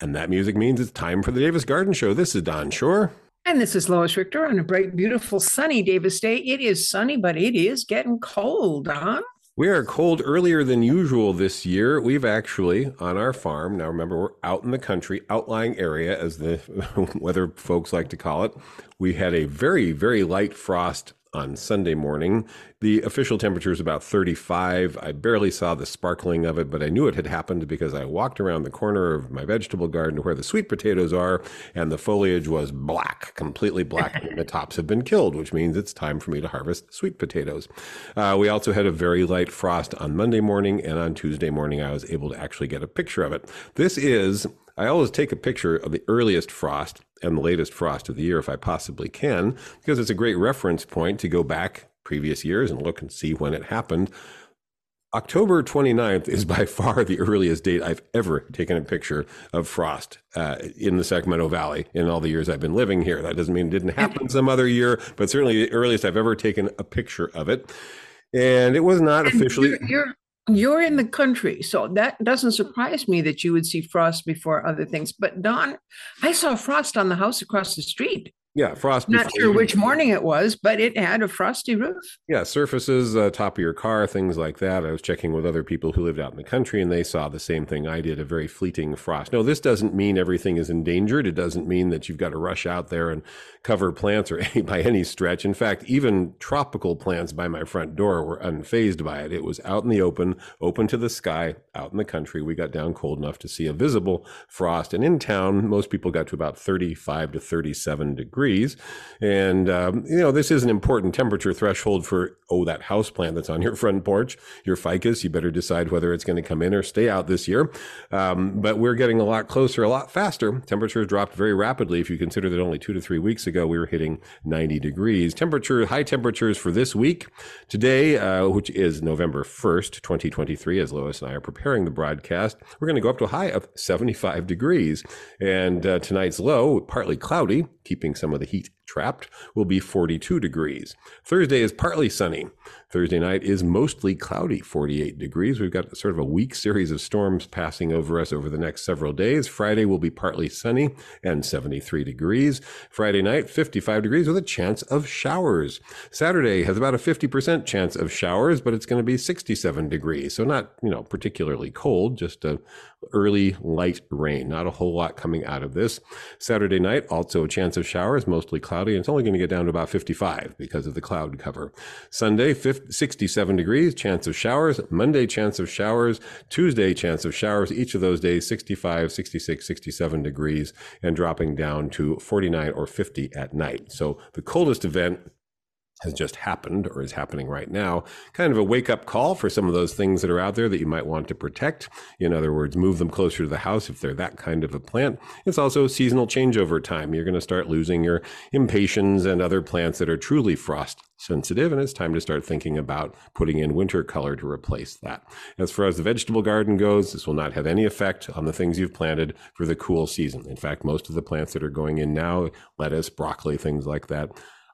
And that music means it's time for the Davis Garden Show. This is Don Shor. And this is Lois Richter on a bright, beautiful, sunny Davis Day. It is sunny, but it is getting cold, huh? We are cold earlier than usual this year. We've actually, on our farm, now remember, we're out in the country, outlying area, as the weather folks like to call it. We had a very, very light frost on Sunday morning. The official temperature is about 35. I barely saw the sparkling of it, but I knew it had happened because I walked around the corner of my vegetable garden where the sweet potatoes are, and the foliage was black, completely black, and the tops have been killed, which means it's time for me to harvest sweet potatoes. Uh, we also had a very light frost on Monday morning, and on Tuesday morning, I was able to actually get a picture of it. This is I always take a picture of the earliest frost and the latest frost of the year if I possibly can, because it's a great reference point to go back previous years and look and see when it happened. October 29th is by far the earliest date I've ever taken a picture of frost uh, in the Sacramento Valley in all the years I've been living here. That doesn't mean it didn't happen some other year, but certainly the earliest I've ever taken a picture of it. And it was not And officially. You're, you're you're in the country, so that doesn't surprise me that you would see frost before other things. But Don, I saw frost on the house across the street. Yeah, frost. Not sure which morning it was, but it had a frosty roof. Yeah, surfaces, uh, top of your car, things like that. I was checking with other people who lived out in the country and they saw the same thing I did a very fleeting frost. No, this doesn't mean everything is endangered. It doesn't mean that you've got to rush out there and cover plants or any, by any stretch. In fact, even tropical plants by my front door were unfazed by it. It was out in the open, open to the sky, out in the country. We got down cold enough to see a visible frost. And in town, most people got to about 35 to 37 degrees. And, um, you know, this is an important temperature threshold for, oh, that house plant that's on your front porch, your ficus. You better decide whether it's going to come in or stay out this year. Um, but we're getting a lot closer, a lot faster. Temperatures dropped very rapidly. If you consider that only two to three weeks ago, we were hitting 90 degrees. Temperature, high temperatures for this week. Today, uh, which is November 1st, 2023, as Lois and I are preparing the broadcast, we're going to go up to a high of 75 degrees. And uh, tonight's low, partly cloudy, keeping some of the heat trapped, will be 42 degrees. Thursday is partly sunny. Thursday night is mostly cloudy, 48 degrees. We've got sort of a weak series of storms passing over us over the next several days. Friday will be partly sunny and 73 degrees. Friday night, 55 degrees with a chance of showers. Saturday has about a 50% chance of showers, but it's going to be 67 degrees. So not, you know, particularly cold, just a early light rain. Not a whole lot coming out of this. Saturday night, also a chance of showers, mostly cloudy. And it's only going to get down to about 55 because of the cloud cover. Sunday, 50, 67 degrees, chance of showers. Monday, chance of showers. Tuesday, chance of showers. Each of those days, 65, 66, 67 degrees, and dropping down to 49 or 50 at night. So the coldest event has just happened or is happening right now, kind of a wake up call for some of those things that are out there that you might want to protect. In other words, move them closer to the house if they're that kind of a plant. It's also seasonal changeover time. You're going to start losing your impatiens and other plants that are truly frost sensitive, and it's time to start thinking about putting in winter color to replace that. As far as the vegetable garden goes, this will not have any effect on the things you've planted for the cool season. In fact, most of the plants that are going in now, lettuce, broccoli, things like that,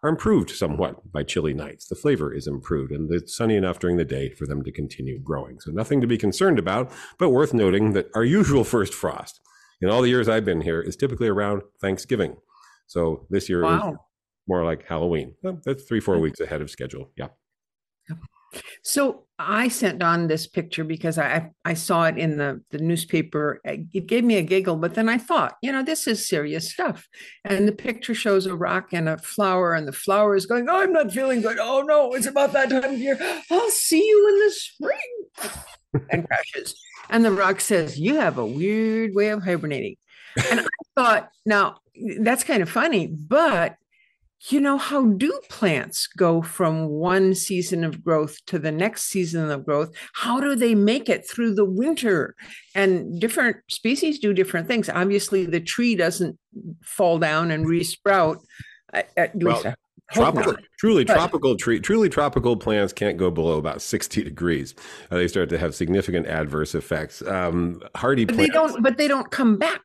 are improved somewhat by chilly nights. The flavor is improved and it's sunny enough during the day for them to continue growing. So nothing to be concerned about, but worth noting that our usual first frost in all the years I've been here is typically around Thanksgiving. So this year is Wow. more like Halloween. That's three, four weeks ahead of schedule. Yeah. So I sent on this picture because I I saw it in the the newspaper. Uh, it gave me a giggle, but then I thought, you know, this is serious stuff. And the picture shows a rock and a flower, and the flower is going, "Oh, "I'm not feeling good. Oh no, it's about that time of year. I'll see you in the spring," and crashes. And the rock says, "You have a weird way of hibernating." And I thought, now that's kind of funny, but you know, how do plants go from one season of growth to the next season of growth? How do they make it through the winter? And different species do different things. Obviously, the tree doesn't fall down and resprout. At least well, tropical, truly but, tropical tree, truly tropical plants can't go below about 60 degrees. Uh, they start to have significant adverse effects. Um, hardy but plants, they don't, but they don't come back.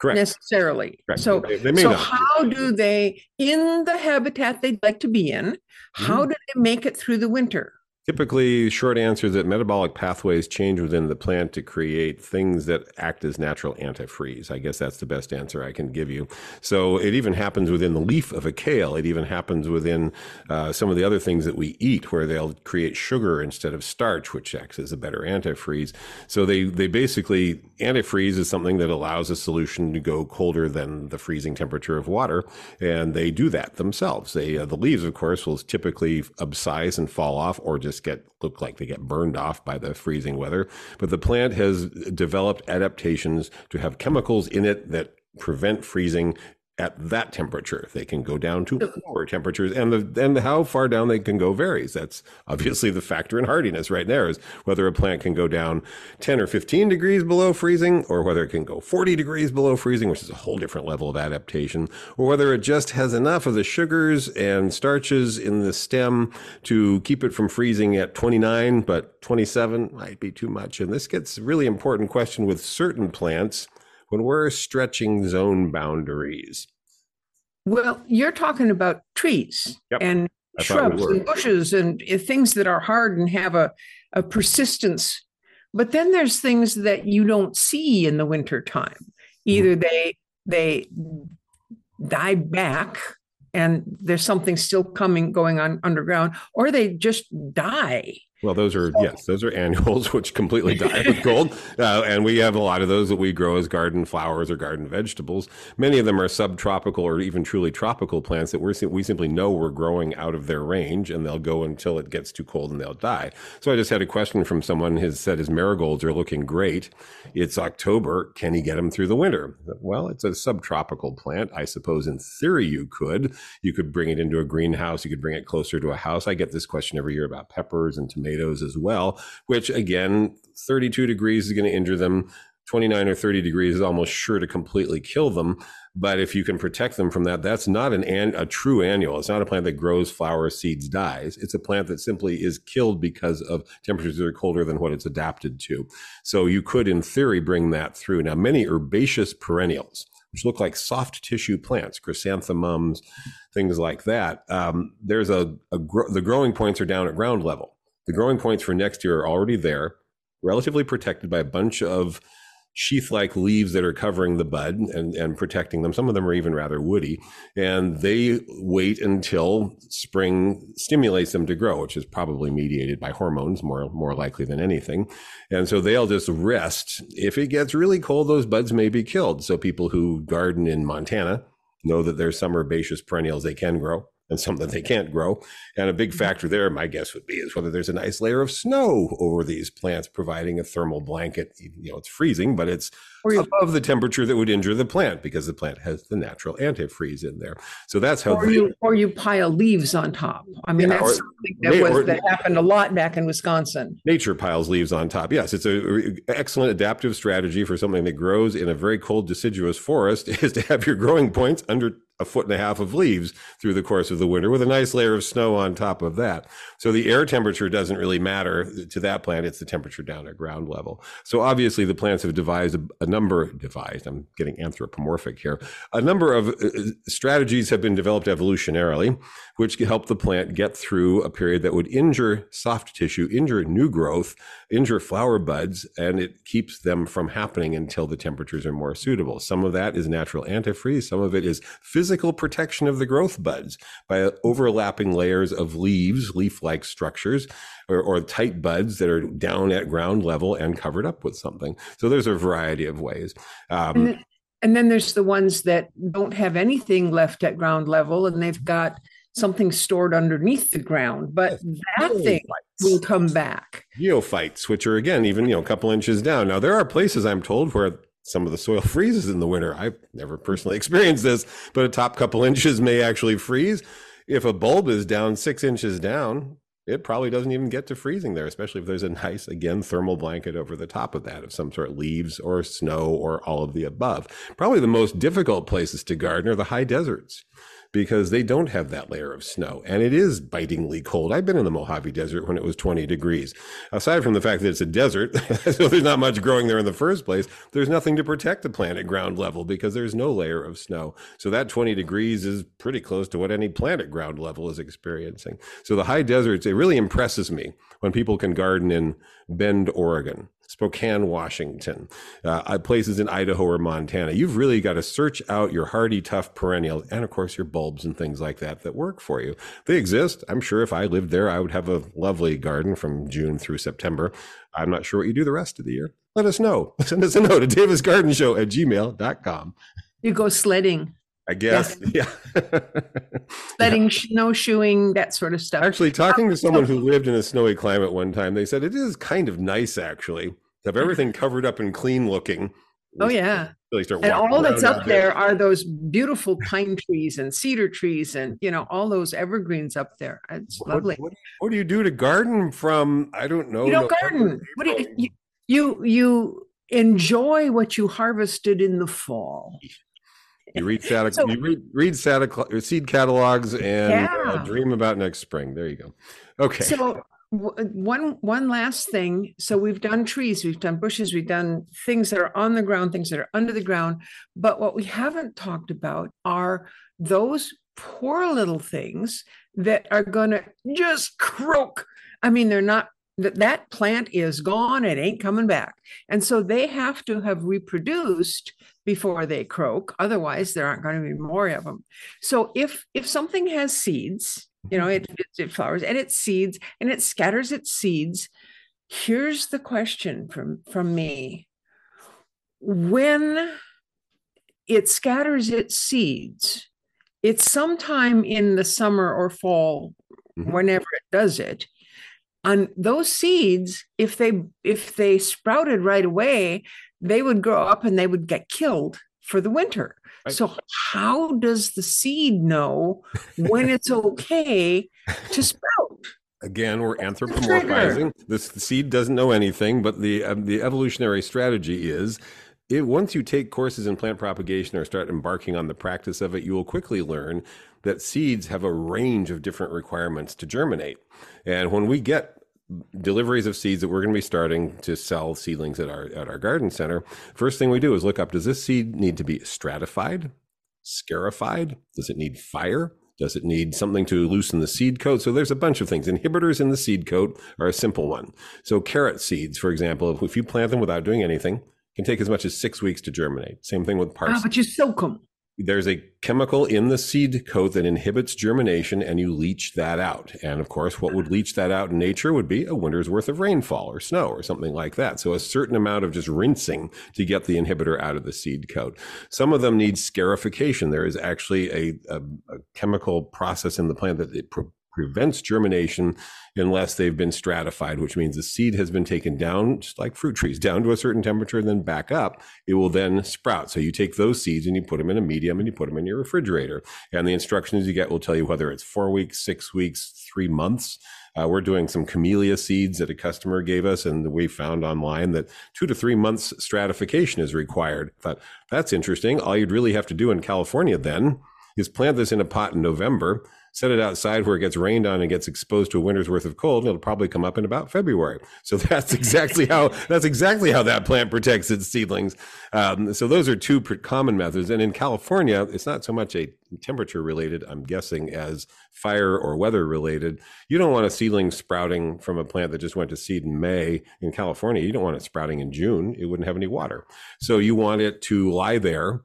Correct. necessarily. Correct. So, they, they so how do they, in the habitat they'd like to be in, how mm-hmm. do they make it through the winter? Typically, short answer is that metabolic pathways change within the plant to create things that act as natural antifreeze. I guess that's the best answer I can give you. So it even happens within the leaf of a kale. It even happens within uh, some of the other things that we eat, where they'll create sugar instead of starch, which acts as a better antifreeze. So they they basically antifreeze is something that allows a solution to go colder than the freezing temperature of water, and they do that themselves. They uh, the leaves, of course, will typically abscise and fall off, or just get look like they get burned off by the freezing weather. But the plant has developed adaptations to have chemicals in it that prevent freezing at that temperature. They can go down to lower temperatures, and the and how far down they can go varies. That's obviously the factor in hardiness right there is whether a plant can go down 10 or 15 degrees below freezing, or whether it can go 40 degrees below freezing, which is a whole different level of adaptation, or whether it just has enough of the sugars and starches in the stem to keep it from freezing at 29, but 27 might be too much. And this gets a really important question with certain plants when we're stretching zone boundaries? Well, you're talking about trees yep. and shrubs we and bushes and uh, things that are hard and have a, a persistence. But then there's things that you don't see in the wintertime. Either mm-hmm. they they die back and there's something still coming going on underground, or they just die. Well, those are yes, those are annuals, which completely die with cold, uh, and we have a lot of those that we grow as garden flowers or garden vegetables. Many of them are subtropical or even truly tropical plants that we we simply know we're growing out of their range, and they'll go until it gets too cold and they'll die. So I just had a question from someone. who said his marigolds are looking great. It's October. Can he get them through the winter? Well, it's a subtropical plant. I suppose in theory you could. You could bring it into a greenhouse. You could bring it closer to a house. I get this question every year about peppers and tomatoes as well, which again, 32 degrees is going to injure them. 29 or 30 degrees is almost sure to completely kill them. But if you can protect them from that, that's not an, an, a true annual. It's not a plant that grows, flowers, seeds, dies. It's a plant that simply is killed because of temperatures that are colder than what it's adapted to. So you could, in theory, bring that through. Now, many herbaceous perennials, which look like soft tissue plants, chrysanthemums, things like that. Um, there's a, a the growing points are down at ground level. The growing points for next year are already there, relatively protected by a bunch of sheath like leaves that are covering the bud and, and protecting them. Some of them are even rather woody. And they wait until spring stimulates them to grow, which is probably mediated by hormones more, more likely than anything. And so they'll just rest. If it gets really cold, those buds may be killed. So people who garden in Montana know that there's some herbaceous perennials they can grow and some that they can't grow. And a big mm-hmm. factor there, my guess would be, is whether there's a nice layer of snow over these plants, providing a thermal blanket. You know, it's freezing, but it's above the temperature that would injure the plant because the plant has the natural antifreeze in there. So that's how. Or they, you or you pile leaves on top. I mean, yeah, that's or, something that was or, that happened a lot back in Wisconsin. Nature piles leaves on top. Yes, it's a excellent adaptive strategy for something that grows in a very cold deciduous forest is to have your growing points under a foot and a half of leaves through the course of the winter with a nice layer of snow on top of that. So the air temperature doesn't really matter to that plant. It's the temperature down at ground level. So obviously the plants have devised a, a number, devised, I'm getting anthropomorphic here. A number of uh, strategies have been developed evolutionarily, which help the plant get through a period that would injure soft tissue, injure new growth, injure flower buds, and it keeps them from happening until the temperatures are more suitable. Some of that is natural antifreeze. Some of it is physical protection of the growth buds by overlapping layers of leaves, leaf-like structures, or, or tight buds that are down at ground level and covered up with something. So there's a variety of ways. Um, and, then, and then there's the ones that don't have anything left at ground level and they've got something stored underneath the ground, but that thing will come back. Geophytes, which are again even you know a couple inches down. Now there are places I'm told where some of the soil freezes in the winter. I've never personally experienced this, but a top couple inches may actually freeze. If a bulb is down six inches down, it probably doesn't even get to freezing there, especially if there's a nice, again, thermal blanket over the top of that of some sort, leaves or snow or all of the above. Probably the most difficult places to garden are the high deserts because they don't have that layer of snow. And it is bitingly cold. I've been in the Mojave Desert when it was 20 degrees. Aside from the fact that it's a desert, so there's not much growing there in the first place, there's nothing to protect the plant at ground level because there's no layer of snow. So that 20 degrees is pretty close to what any plant at ground level is experiencing. So the high deserts, it really impresses me when people can garden in Bend, Oregon Spokane, Washington, uh, places in Idaho or Montana. You've really got to search out your hardy, tough perennials, and of course your bulbs and things like that that work for you. They exist. I'm sure if I lived there, I would have a lovely garden from June through September. I'm not sure what you do the rest of the year. Let us know. Send us a note at davisgardenshow at gmail.com. You go sledding. I guess. Yeah. Letting yeah. snowshoeing, that sort of stuff. Actually, talking to someone who lived in a snowy climate one time, they said it is kind of nice actually to have everything covered up and clean looking. Oh yeah. Really and all that's up there are those beautiful pine trees and cedar trees and you know all those evergreens up there. Uh, it's what, lovely. What, what, do you do to garden from? I don't know. You don't garden. What do you you you enjoy what you harvested in the fall. You read Santa, so, you read, read Santa seed catalogs and uh, yeah. uh, dream about next spring. There you go. Okay. So one one last thing. So we've done trees, we've done bushes, we've done things that are on the ground, things that are under the ground. But what we haven't talked about are those poor little things that are going to just croak. I mean, they're not that that plant is gone it ain't coming back and so they have to have reproduced before they croak. Otherwise there aren't going to be more of them so if if something has seeds you know it, it, it flowers and it seeds and it scatters its seeds here's the question from from me. When it scatters its seeds it's sometime in the summer or fall mm-hmm. whenever it does it on those seeds if they if they sprouted right away they would grow up and they would get killed for the winter right. so how does the seed know when it's okay to sprout again we're anthropomorphizing this the seed doesn't know anything but the um, the evolutionary strategy is it, once you take courses in plant propagation or start embarking on the practice of it, you will quickly learn that seeds have a range of different requirements to germinate. And when we get deliveries of seeds that we're going to be starting to sell seedlings at our at our garden center, first thing we do is look up does this seed need to be stratified, scarified? Does it need fire? Does it need something to loosen the seed coat? So there's a bunch of things. Inhibitors in the seed coat are a simple one. So carrot seeds, for example, if you plant them without doing anything, can take as much as six weeks to germinate. Same thing with parsley. Ah, but you soak them there's a chemical in the seed coat that inhibits germination and you leach that out. And of course, what would leach that out in nature would be a winter's worth of rainfall or snow or something like that. So a certain amount of just rinsing to get the inhibitor out of the seed coat. Some of them need scarification. There is actually a, a, a chemical process in the plant that it pro- prevents germination unless they've been stratified, which means the seed has been taken down, just like fruit trees, down to a certain temperature and then back up. It will then sprout. So you take those seeds and you put them in a medium and you put them in your refrigerator. And the instructions you get will tell you whether it's four weeks, six weeks, three months. Uh, we're doing some camellia seeds that a customer gave us, and we found online that two to three months stratification is required. Thought that's interesting. All you'd really have to do in California then is plant this in a pot in November set it outside where it gets rained on and gets exposed to a winter's worth of cold, it'll probably come up in about February. So that's exactly how that's exactly how that plant protects its seedlings. Um, so those are two common methods. And in California, it's not so much a temperature related, I'm guessing, as fire or weather related. You don't want a seedling sprouting from a plant that just went to seed in May in California. You don't want it sprouting in June. It wouldn't have any water. So you want it to lie there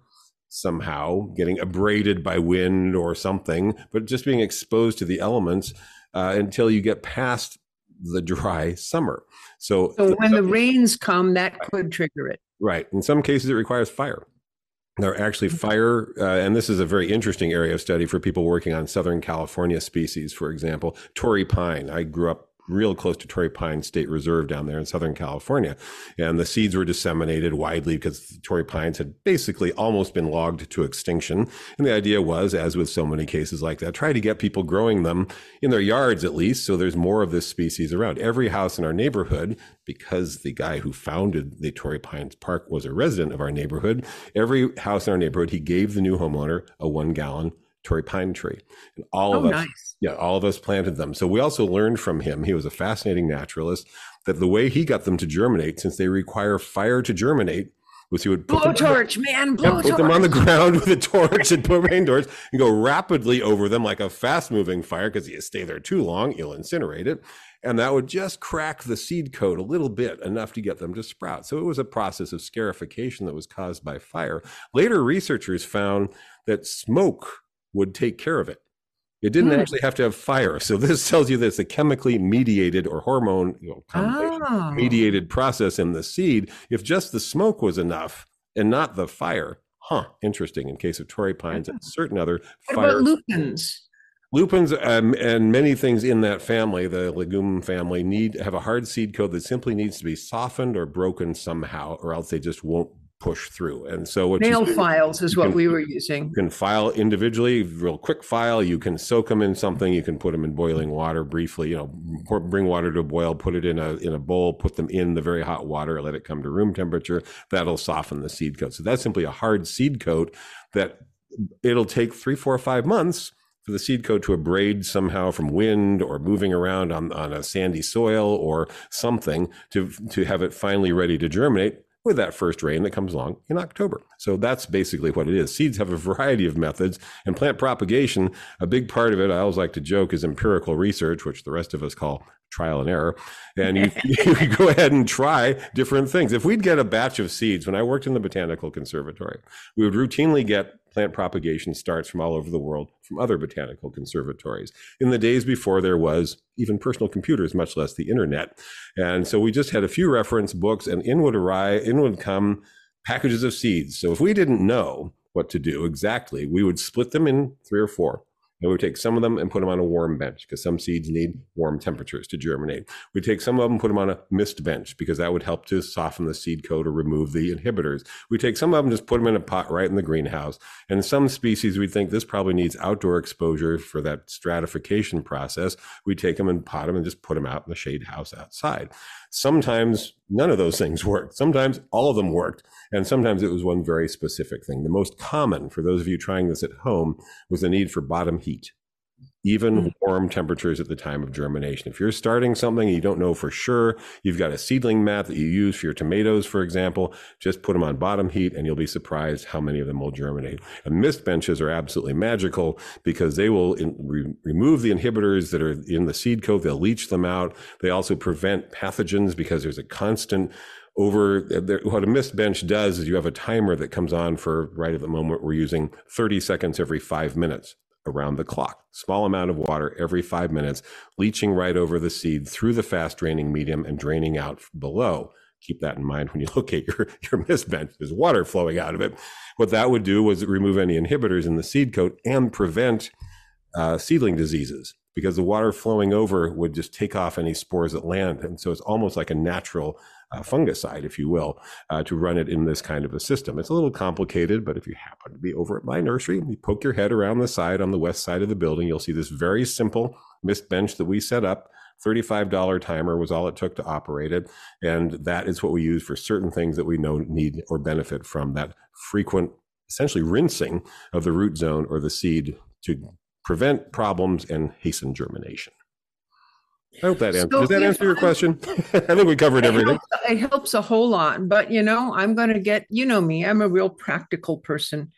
somehow, getting abraded by wind or something, but just being exposed to the elements uh, until you get past the dry summer. So, so when the rains come, that could trigger it. Right. In some cases, it requires fire. There are actually mm-hmm. fire, uh, and this is a very interesting area of study for people working on Southern California species, for example, Torrey pine. I grew up real close to Torrey Pine State Reserve down there in Southern California. And the seeds were disseminated widely because Torrey pines had basically almost been logged to extinction. And the idea was, as with so many cases like that, try to get people growing them in their yards at least, so there's more of this species around. Every house in our neighborhood, because the guy who founded the Torrey Pines Park was a resident of our neighborhood, every house in our neighborhood, he gave the new homeowner a one gallon Torrey pine tree. And all Oh, of us, nice. Yeah, all of us planted them. So we also learned from him, he was a fascinating naturalist, that the way he got them to germinate, since they require fire to germinate, was he would Blowtorch, man, yeah, put them on the ground with a torch and put rain doors and go rapidly over them like a fast moving fire because you stay there too long, you'll incinerate it. And that would just crack the seed coat a little bit, enough to get them to sprout. So it was a process of scarification that was caused by fire. Later, researchers found that smoke would take care of it. It didn't actually have to have fire. So this tells you that it's a chemically mediated or hormone you know, Oh. mediated process in the seed. If just the smoke was enough and not the fire, huh? Interesting. In case of Torrey pines and certain other What fire about lupins? lupins um, and many things in that family, the legume family, need have a hard seed coat that simply needs to be softened or broken somehow, or else they just won't push through. And so what you Nail do- files is you what can- we were using. you can file individually, real quick file. You can soak them in something. You can put them in boiling water briefly. You know, pour, bring water to a boil, put it in a in a bowl, put them in the very hot water, let it come to room temperature. That'll soften the seed coat. So that's simply a hard seed coat that it'll take three, four, five months for the seed coat to abrade somehow from wind or moving around on, on a sandy soil or something to to have it finally ready to germinate with that first rain that comes along in October. So that's basically what it is. Seeds have a variety of methods, and plant propagation, a big part of it, I always like to joke, is empirical research, which the rest of us call trial and error. And you, you go ahead and try different things. If we'd get a batch of seeds, when I worked in the Botanical Conservatory, we would routinely get plant propagation starts from all over the world from other botanical conservatories in the days before there was even personal computers, much less the internet. And so we just had a few reference books, and in would arrive, in would come packages of seeds. So if we didn't know what to do exactly, we would split them in three or four. And we would take some of them and put them on a warm bench because some seeds need warm temperatures to germinate. We take some of them, and put them on a mist bench because that would help to soften the seed coat or remove the inhibitors. We take some of them, just put them in a pot right in the greenhouse. And some species, we think this probably needs outdoor exposure for that stratification process. We take them and pot them and just put them out in the shade house outside. Sometimes none of those things worked. Sometimes all of them worked. And sometimes it was one very specific thing. The most common for those of you trying this at home was the need for bottom heat, even hmm. warm temperatures at the time of germination. If you're starting something and you don't know for sure, you've got a seedling mat that you use for your tomatoes, for example, just put them on bottom heat and you'll be surprised how many of them will germinate. And mist benches are absolutely magical because they will in, re- remove the inhibitors that are in the seed coat. They'll leach them out. They also prevent pathogens because there's a constant over uh, there, what a mist bench does is you have a timer that comes on for right at the moment we're using 30 seconds every five minutes around the clock. Small amount of water every five minutes leaching right over the seed through the fast draining medium and draining out below. Keep that in mind when you look at your, your mist bench there's water flowing out of it. What that would do was remove any inhibitors in the seed coat and prevent uh, seedling diseases because the water flowing over would just take off any spores that land. And so it's almost like a natural uh, fungicide, if you will, uh, to run it in this kind of a system. It's a little complicated, but if you happen to be over at my nursery, you poke your head around the side on the west side of the building, you'll see this very simple mist bench that we set up. $35 timer was all it took to operate it. And that is what we use for certain things that we know need or benefit from that frequent, essentially rinsing of the root zone or the seed to prevent problems and hasten germination. I hope that answers. So Does that answer your question? I think we covered It everything. helps, it helps a whole lot, but you know, I'm going to get, you know me, I'm a real practical person.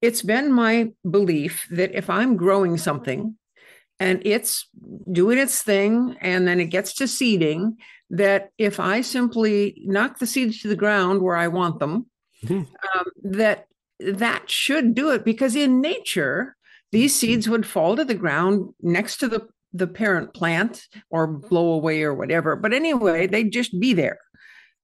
It's been my belief that if I'm growing something and it's doing its thing and then it gets to seeding, that if I simply knock the seeds to the ground where I want them, Mhm. um, that that should do it because in nature, these seeds would fall to the ground next to the the parent plant or blow away or whatever. But anyway, they'd just be there.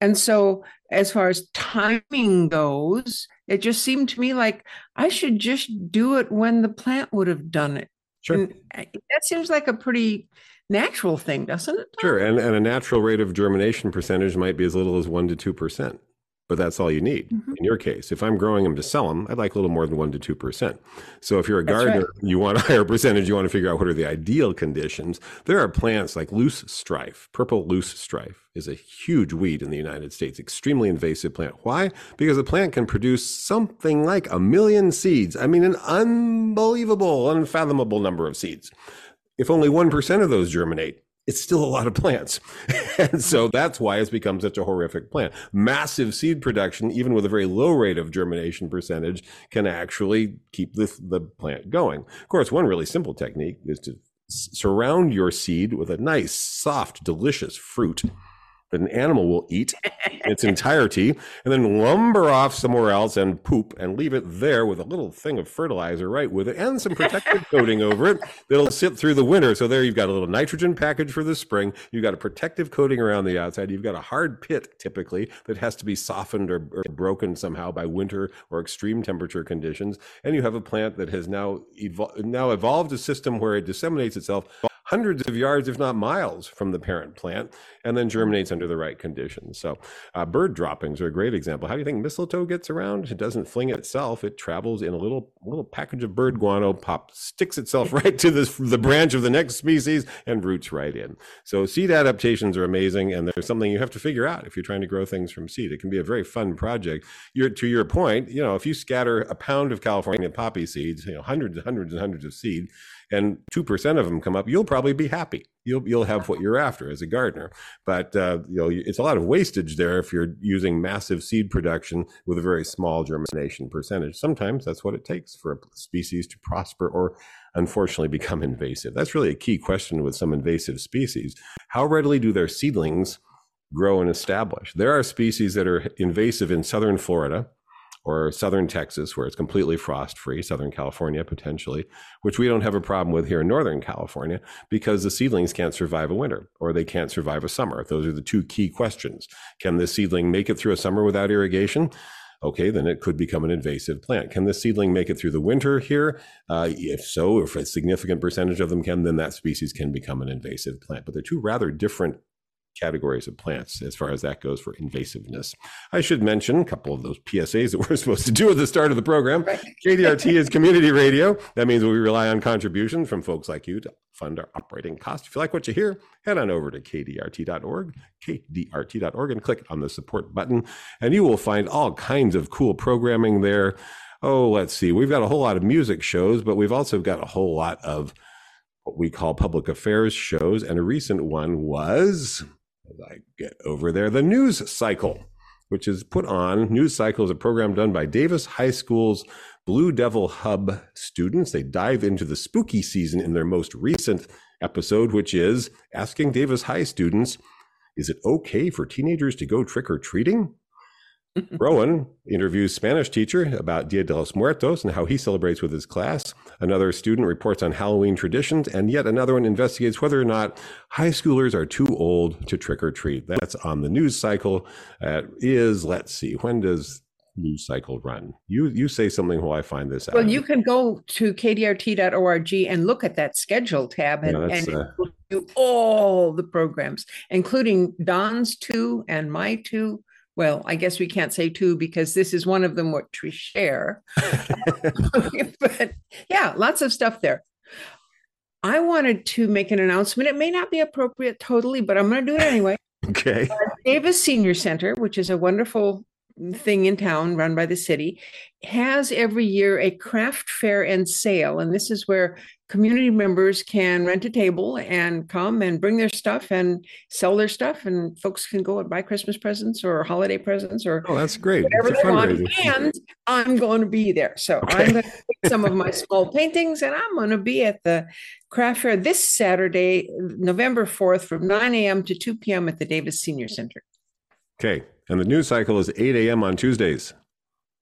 And so, as far as timing goes, it just seemed to me like I should just do it when the plant would have done it. Sure. And uh, that seems like a pretty natural thing, doesn't it? Sure, and, and a natural rate of germination percentage might be as little as one to two percent but that's all you need mm-hmm. in your case. If I'm growing them to sell them, I'd like a little more than one to two percent. So if you're a gardener, right. you want a higher percentage. You want to figure out what are the ideal conditions. There are plants like loosestrife, purple loose strife is a huge weed in the United States, extremely invasive plant. Why? Because the plant can produce something like a million seeds. I mean, an unbelievable, unfathomable number of seeds. If only 1% of those germinate, it's still a lot of plants. and so that's why it's become such a horrific plant. Massive seed production, even with a very low rate of germination percentage, can actually keep the, the plant going. Of course, one really simple technique is to surround your seed with a nice, soft, delicious fruit an animal will eat its entirety and then lumber off somewhere else and poop and leave it there with a little thing of fertilizer right with it and some protective coating over it that'll sit through the winter. So there you've got a little nitrogen package for the spring. You've got a protective coating around the outside. You've got a hard pit typically that has to be softened or, or broken somehow by winter or extreme temperature conditions. And you have a plant that has now, evol- now evolved a system where it disseminates itself hundreds of yards, if not miles, from the parent plant, and then germinates under the right conditions. So, uh, bird droppings are a great example. How do you think mistletoe gets around? It doesn't fling itself; it travels in a little little package of bird guano, pop sticks itself right to the branch of the next species, and roots right in. So, seed adaptations are amazing, and there's something you have to figure out if you're trying to grow things from seed. It can be a very fun project. You're, to your point, you know, if you scatter a pound of California poppy seeds, you know, hundreds and hundreds and hundreds of seed and 2% of them come up, you'll probably be happy. You'll, you'll have what you're after as a gardener. But, uh, you know, it's a lot of wastage there if you're using massive seed production with a very small germination percentage. Sometimes that's what it takes for a species to prosper or unfortunately become invasive. That's really a key question with some invasive species. How readily do their seedlings grow and establish? There are species that are invasive in southern Florida or southern Texas, where it's completely frost free, southern California potentially, which we don't have a problem with here in northern California because the seedlings can't survive a winter or they can't survive a summer. Those are the two key questions. Can the seedling make it through a summer without irrigation? okay, then it could become an invasive plant. Can the seedling make it through the winter here? Uh, if so, if a significant percentage of them can, then that species can become an invasive plant. But they're two rather different categories of plants as far as that goes for invasiveness. I should mention a couple of those PSAs that we're supposed to do at the start of the program. Right. KDRT is community radio. That means we rely on contributions from folks like you to fund our operating costs. If you like what you hear, head on over to kdrt.org, kdrt.org, and click on the support button, and you will find all kinds of cool programming there. Oh, let's see. We've got a whole lot of music shows, but we've also got a whole lot of what we call public affairs shows. And a recent one was as I get over there, the news cycle, which is put on. News cycle is a program done by Davis High School's Blue Devil Hub students. They dive into the spooky season in their most recent episode, which is asking Davis High students, is it okay for teenagers to go trick or treating? Rowan interviews Spanish teacher about Dia de los Muertos and how he celebrates with his class. Another student reports on Halloween traditions, and yet another one investigates whether or not high schoolers are too old to trick or treat. That's on the news cycle. Uh, is let's see, when does news cycle run? You you say something while I find this out. Well, you can go to kdrt.org and look at that schedule tab and, yeah, and uh, do all the programs, including Don's two and my two well, I guess we can't say two because this is one of them which we share. but yeah, lots of stuff there. I wanted to make an announcement. It may not be appropriate totally, but I'm going to do it anyway. okay. Uh, Davis Senior Center, which is a wonderful thing in town run by the city, has every year a craft fair and sale. And this is where community members can rent a table and come and bring their stuff and sell their stuff and folks can go and buy christmas presents or holiday presents or oh that's great. Whatever they want. and i'm going to be there. So okay. i'm going to take some of my small paintings and i'm going to be at the craft fair this saturday november 4th from 9 a.m to 2 p.m at the davis senior center. Okay. And the news cycle is 8 a.m on tuesdays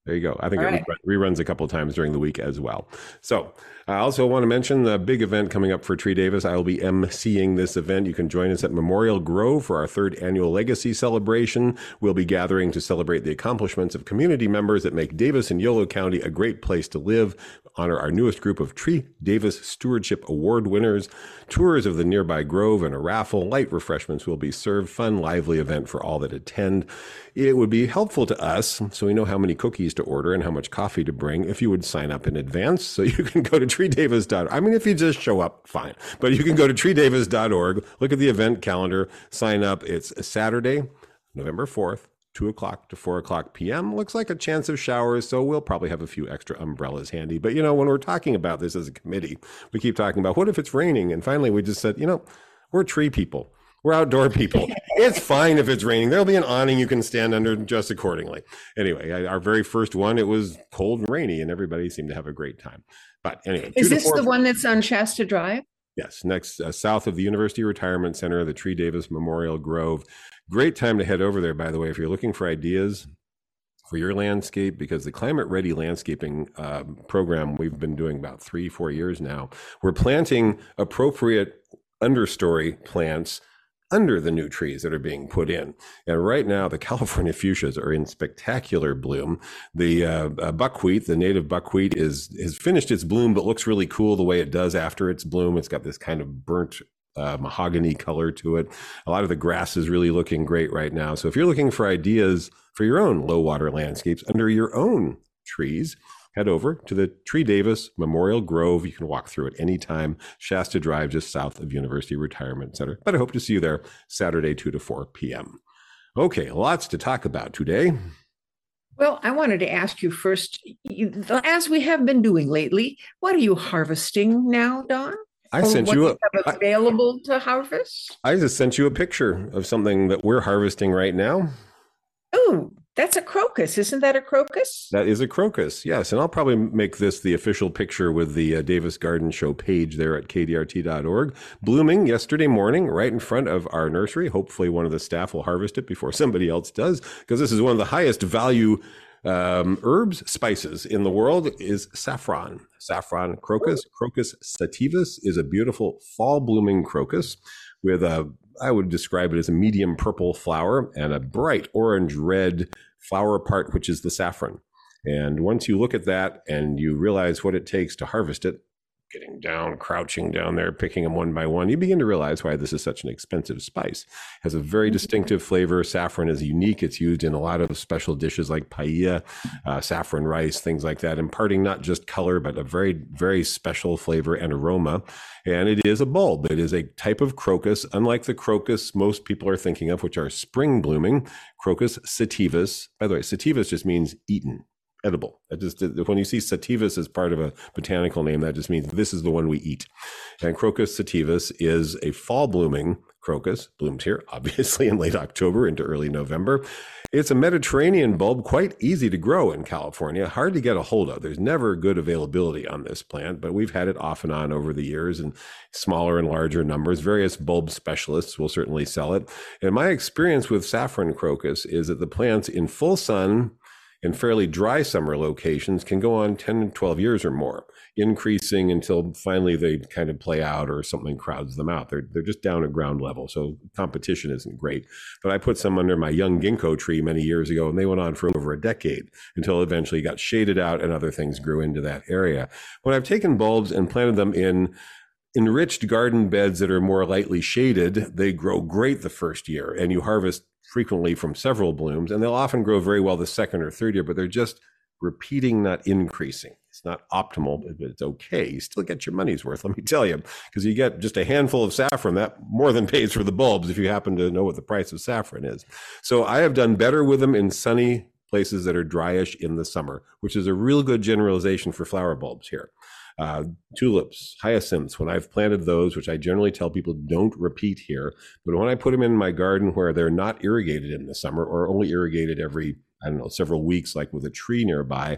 there you go. I think All it right. reruns a couple times during the week as well. So I also want to mention the big event coming up for Tree Davis. I will be emceeing this event. You can join us at Memorial Grove for our third annual legacy celebration. We'll be gathering to celebrate the accomplishments of community members that make Davis and Yolo County a great place to live honor our newest group of Tree Davis Stewardship Award winners. Tours of the nearby grove and a raffle. Light refreshments will be served. Fun, lively event for all that attend. It would be helpful to us so we know how many cookies to order and how much coffee to bring if you would sign up in advance. So you can go to treedavis.org. I mean, if you just show up, fine. But you can go to treedavis.org, look at the event calendar, sign up. It's Saturday, November 4th 2 o'clock to 4 o'clock p.m. Looks like a chance of showers, so we'll probably have a few extra umbrellas handy. But, you know, when we're talking about this as a committee, we keep talking about what if it's raining? And finally, we just said, you know, we're tree people. We're outdoor people. it's fine if it's raining. There'll be an awning you can stand under just accordingly. Anyway, our very first one, it was cold and rainy, and everybody seemed to have a great time. But anyway, is this the one that's on Shasta Drive? Yes, next uh, south of the University Retirement Center, the Tree Davis Memorial Grove. Great time to head over there, by the way, if you're looking for ideas for your landscape, because the Climate Ready Landscaping uh, program we've been doing about three, four years now, we're planting appropriate understory plants under the new trees that are being put in. And right now, the California fuchsias are in spectacular bloom. The uh, uh, buckwheat, the native buckwheat, is has finished its bloom, but looks really cool the way it does after its bloom. It's got this kind of burnt uh, mahogany color to it. A lot of the grass is really looking great right now. So if you're looking for ideas for your own low water landscapes under your own trees, head over to the Tree Davis Memorial Grove. You can walk through it anytime. Shasta Drive, just south of University Retirement Center. But I hope to see you there Saturday, 2 to 4 p.m. Okay, lots to talk about today. Well, I wanted to ask you first, you, as we have been doing lately, what are you harvesting now, Don? I sent you a, available I, to harvest. I just sent you a picture of something that we're harvesting right now. Oh, that's a crocus. Isn't that a crocus? That is a crocus, yes. And I'll probably make this the official picture with the uh, Davis Garden Show page there at kdrt.org. Blooming yesterday morning right in front of our nursery. Hopefully, one of the staff will harvest it before somebody else does, because this is one of the highest value um, herbs, spices in the world is saffron. Saffron crocus. Crocus sativus is a beautiful fall blooming crocus with a, I would describe it as a medium purple flower and a bright orange red flower part, which is the saffron. And once you look at that and you realize what it takes to harvest it, getting down, crouching down there, picking them one by one, you begin to realize why this is such an expensive spice. It has a very mm-hmm. distinctive flavor. Saffron is unique. It's used in a lot of special dishes like paella, uh, saffron rice, things like that, imparting not just color, but a very, very special flavor and aroma. And it is a bulb. It is a type of crocus, unlike the crocus most people are thinking of, which are spring blooming. Crocus sativus. By the way, sativus just means eaten edible. That just when you see sativus as part of a botanical name, that just means this is the one we eat. And Crocus sativus is a fall blooming crocus, blooms here obviously in late October into early November. It's a Mediterranean bulb, quite easy to grow in California, hard to get a hold of. There's never good availability on this plant, but we've had it off and on over the years in smaller and larger numbers. Various bulb specialists will certainly sell it. And my experience with saffron crocus is that the plants in full sun in fairly dry summer locations can go on 10 to 12 years or more, increasing until finally they kind of play out or something crowds them out. They're, they're just down at ground level. So competition isn't great. But I put some under my young ginkgo tree many years ago, and they went on for over a decade until eventually got shaded out and other things grew into that area. When I've taken bulbs and planted them in enriched garden beds that are more lightly shaded, they grow great the first year, and you harvest frequently from several blooms, and they'll often grow very well the second or third year, but they're just repeating, not increasing. It's not optimal, but it's okay. You still get your money's worth, let me tell you, because you get just a handful of saffron that more than pays for the bulbs if you happen to know what the price of saffron is. So I have done better with them in sunny places that are dryish in the summer, which is a real good generalization for flower bulbs here. Uh, tulips, hyacinths, when I've planted those, which I generally tell people don't repeat here, but when I put them in my garden where they're not irrigated in the summer or only irrigated every, I don't know, several weeks, like with a tree nearby,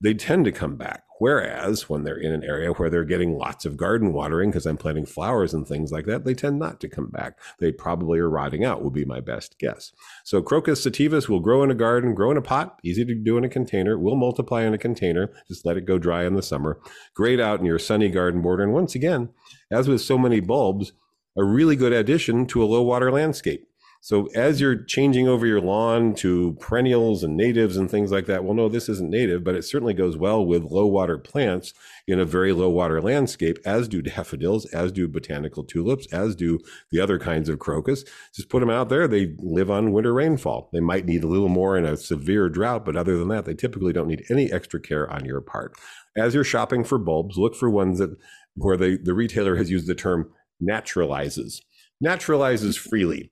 they tend to come back. Whereas when they're in an area where they're getting lots of garden watering, because I'm planting flowers and things like that, they tend not to come back. They probably are rotting out, would be my best guess. So Crocus sativus will grow in a garden, grow in a pot, easy to do in a container, will multiply in a container. Just let it go dry in the summer. Great out in your sunny garden border. And once again, as with so many bulbs, a really good addition to a low water landscape. So as you're changing over your lawn to perennials and natives and things like that, well, no, this isn't native, but it certainly goes well with low water plants in a very low water landscape, as do daffodils, as do botanical tulips, as do the other kinds of crocus. Just put them out there. They live on winter rainfall. They might need a little more in a severe drought, but other than that, they typically don't need any extra care on your part. As you're shopping for bulbs, look for ones that where the, the retailer has used the term naturalizes. Naturalizes freely.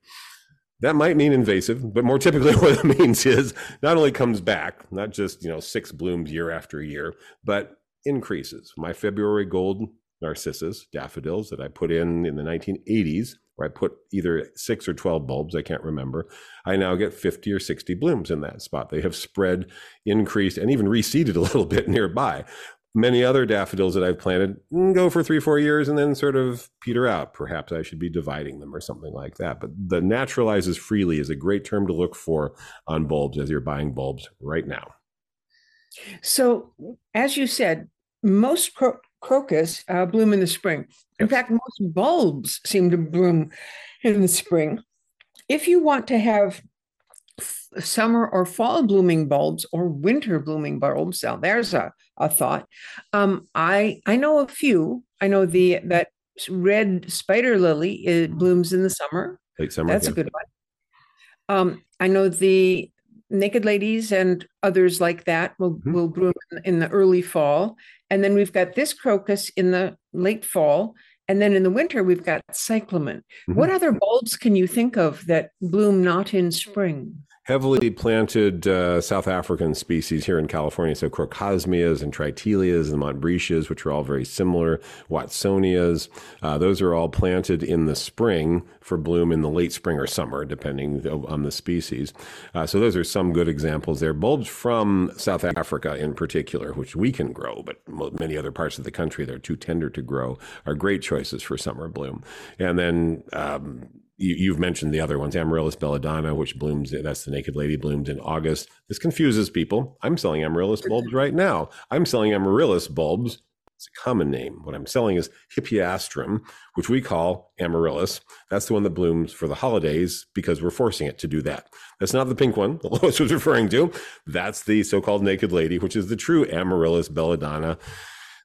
That might mean invasive, but more typically what it means is not only comes back, not just, you know, six blooms year after year, but increases. My February gold narcissus daffodils that I put in in the 1980s, where I put either six or 12 bulbs, I can't remember. I now get 50 or 60 blooms in that spot. They have spread, increased, and even reseeded a little bit nearby many other daffodils that I've planted mm, go for three, four years and then sort of peter out. Perhaps I should be dividing them or something like that. But the naturalizes freely is a great term to look for on bulbs as you're buying bulbs right now. So, as you said, most cro- crocus uh, bloom in the spring. In yes. fact, most bulbs seem to bloom in the spring. If you want to have summer or fall blooming bulbs or winter blooming bulbs. Now there's a, a thought. Um, I I know a few. I know the that red spider lily it blooms in the summer. Late summer. That's yeah. a good one. Um, I know the naked ladies and others like that will mm-hmm. will bloom in the early fall, and then we've got this crocus in the late fall, and then in the winter, we've got cyclamen. Mm-hmm. What other bulbs can you think of that bloom not in spring? Heavily planted uh, South African species here in California. So crocosmias and triteleias and montbretias, which are all very similar, watsonias. Uh, those are all planted in the spring for bloom in the late spring or summer, depending on the species. Uh, so those are some good examples there. Bulbs from South Africa in particular, which we can grow, but many other parts of the country they're too tender to grow, are great choices for summer bloom. And then um, you, have mentioned the other ones, Amaryllis belladonna, which blooms, that's the naked lady, blooms in August. This confuses people. I'm selling Amaryllis bulbs right now. I'm selling Amaryllis bulbs. It's a common name. What I'm selling is Hippeastrum, which we call Amaryllis. That's the one that blooms for the holidays because we're forcing it to do that. That's not the pink one that Lois was referring to. That's the so called naked lady, which is the true Amaryllis belladonna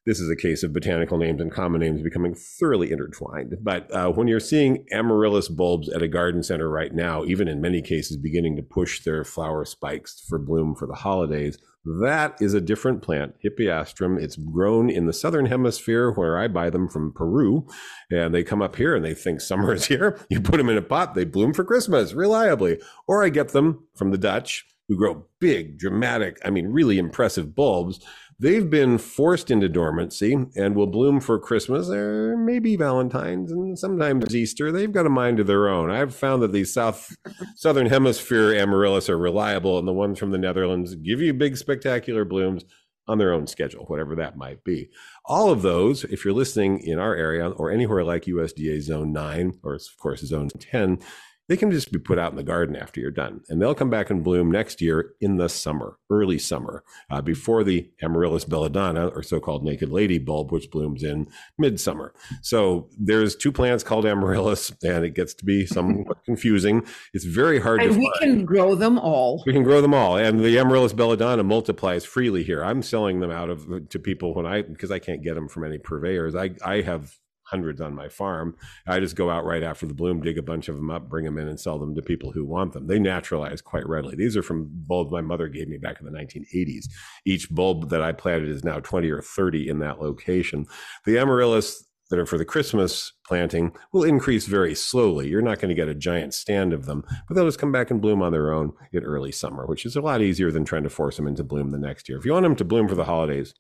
this is a case of botanical names and common names becoming thoroughly intertwined. But uh, when you're seeing amaryllis bulbs at a garden center right now, even in many cases beginning to push their flower spikes for bloom for the holidays, that is a different plant, Hippeastrum. It's grown in the southern hemisphere where I buy them from Peru. And they come up here and they think summer is here. You put them in a pot, they bloom for Christmas reliably. Or I get them from the Dutch who grow big, dramatic, I mean, really impressive bulbs They've been forced into dormancy and will bloom for Christmas or maybe Valentine's and sometimes Easter. They've got a mind of their own. I've found that these South Southern Hemisphere amaryllis are reliable, and the ones from the Netherlands give you big, spectacular blooms on their own schedule, whatever that might be. All of those, if you're listening in our area or anywhere like USDA Zone 9 or, of course, Zone 10, they can just be put out in the garden after you're done. And they'll come back and bloom next year in the summer, early summer, uh, before the Amaryllis belladonna, or so called naked lady bulb, which blooms in midsummer. So there's two plants called Amaryllis, and it gets to be somewhat confusing. It's very hard and to we find. can grow them all. We can grow them all. And the Amaryllis belladonna multiplies freely here. I'm selling them out of to people when I, because I can't get them from any purveyors. I, I have hundreds on my farm. I just go out right after the bloom, dig a bunch of them up, bring them in, and sell them to people who want them. They naturalize quite readily. These are from bulbs my mother gave me back in the 1980s. Each bulb that I planted is now 20 or 30 in that location. The amaryllis that are for the Christmas planting will increase very slowly. You're not going to get a giant stand of them, but they'll just come back and bloom on their own in early summer, which is a lot easier than trying to force them into bloom the next year. If you want them to bloom for the holidays,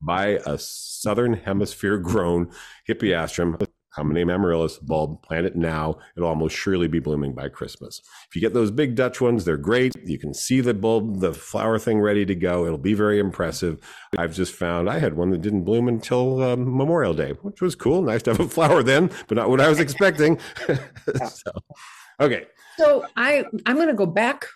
buy a southern hemisphere grown hippeastrum, common name amaryllis bulb, plant it now. It'll almost surely be blooming by Christmas. If you get those big Dutch ones, they're great. You can see the bulb, the flower thing ready to go. It'll be very impressive. I've just found I had one that didn't bloom until um, Memorial Day, which was cool. Nice to have a flower then, but not what I was expecting. so, okay. So I I'm going to go back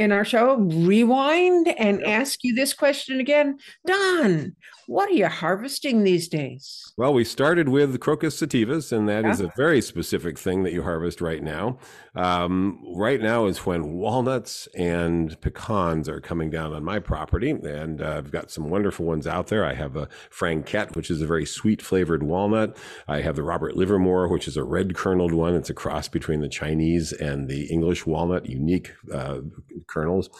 in our show rewind and ask you this question again. Don, what are you harvesting these days? Well, we started with Crocus sativus, and that yeah. is a very specific thing that you harvest right now. Um, right now is when walnuts and pecans are coming down on my property, and uh, I've got some wonderful ones out there. I have a Franquette, which is a very sweet flavored walnut. I have the Robert Livermore, which is a red kerneled one. It's a cross between the Chinese and the English walnut, unique uh, kernels.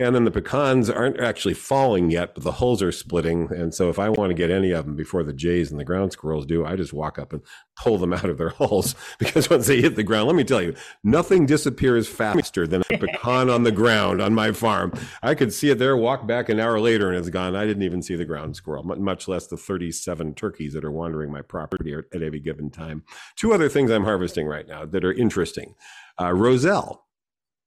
And then the pecans aren't actually falling yet, but the hulls are splitting. And so if I want to get any of them before the jays and the ground squirrels do, I just walk up and pull them out of their hulls because once they hit the ground, let me tell you, nothing disappears faster than a pecan on the ground on my farm. I could see it there, walk back an hour later, and it's gone. I didn't even see the ground squirrel, much less the 37 turkeys that are wandering my property at any given time. Two other things I'm harvesting right now that are interesting. Uh, Roselle.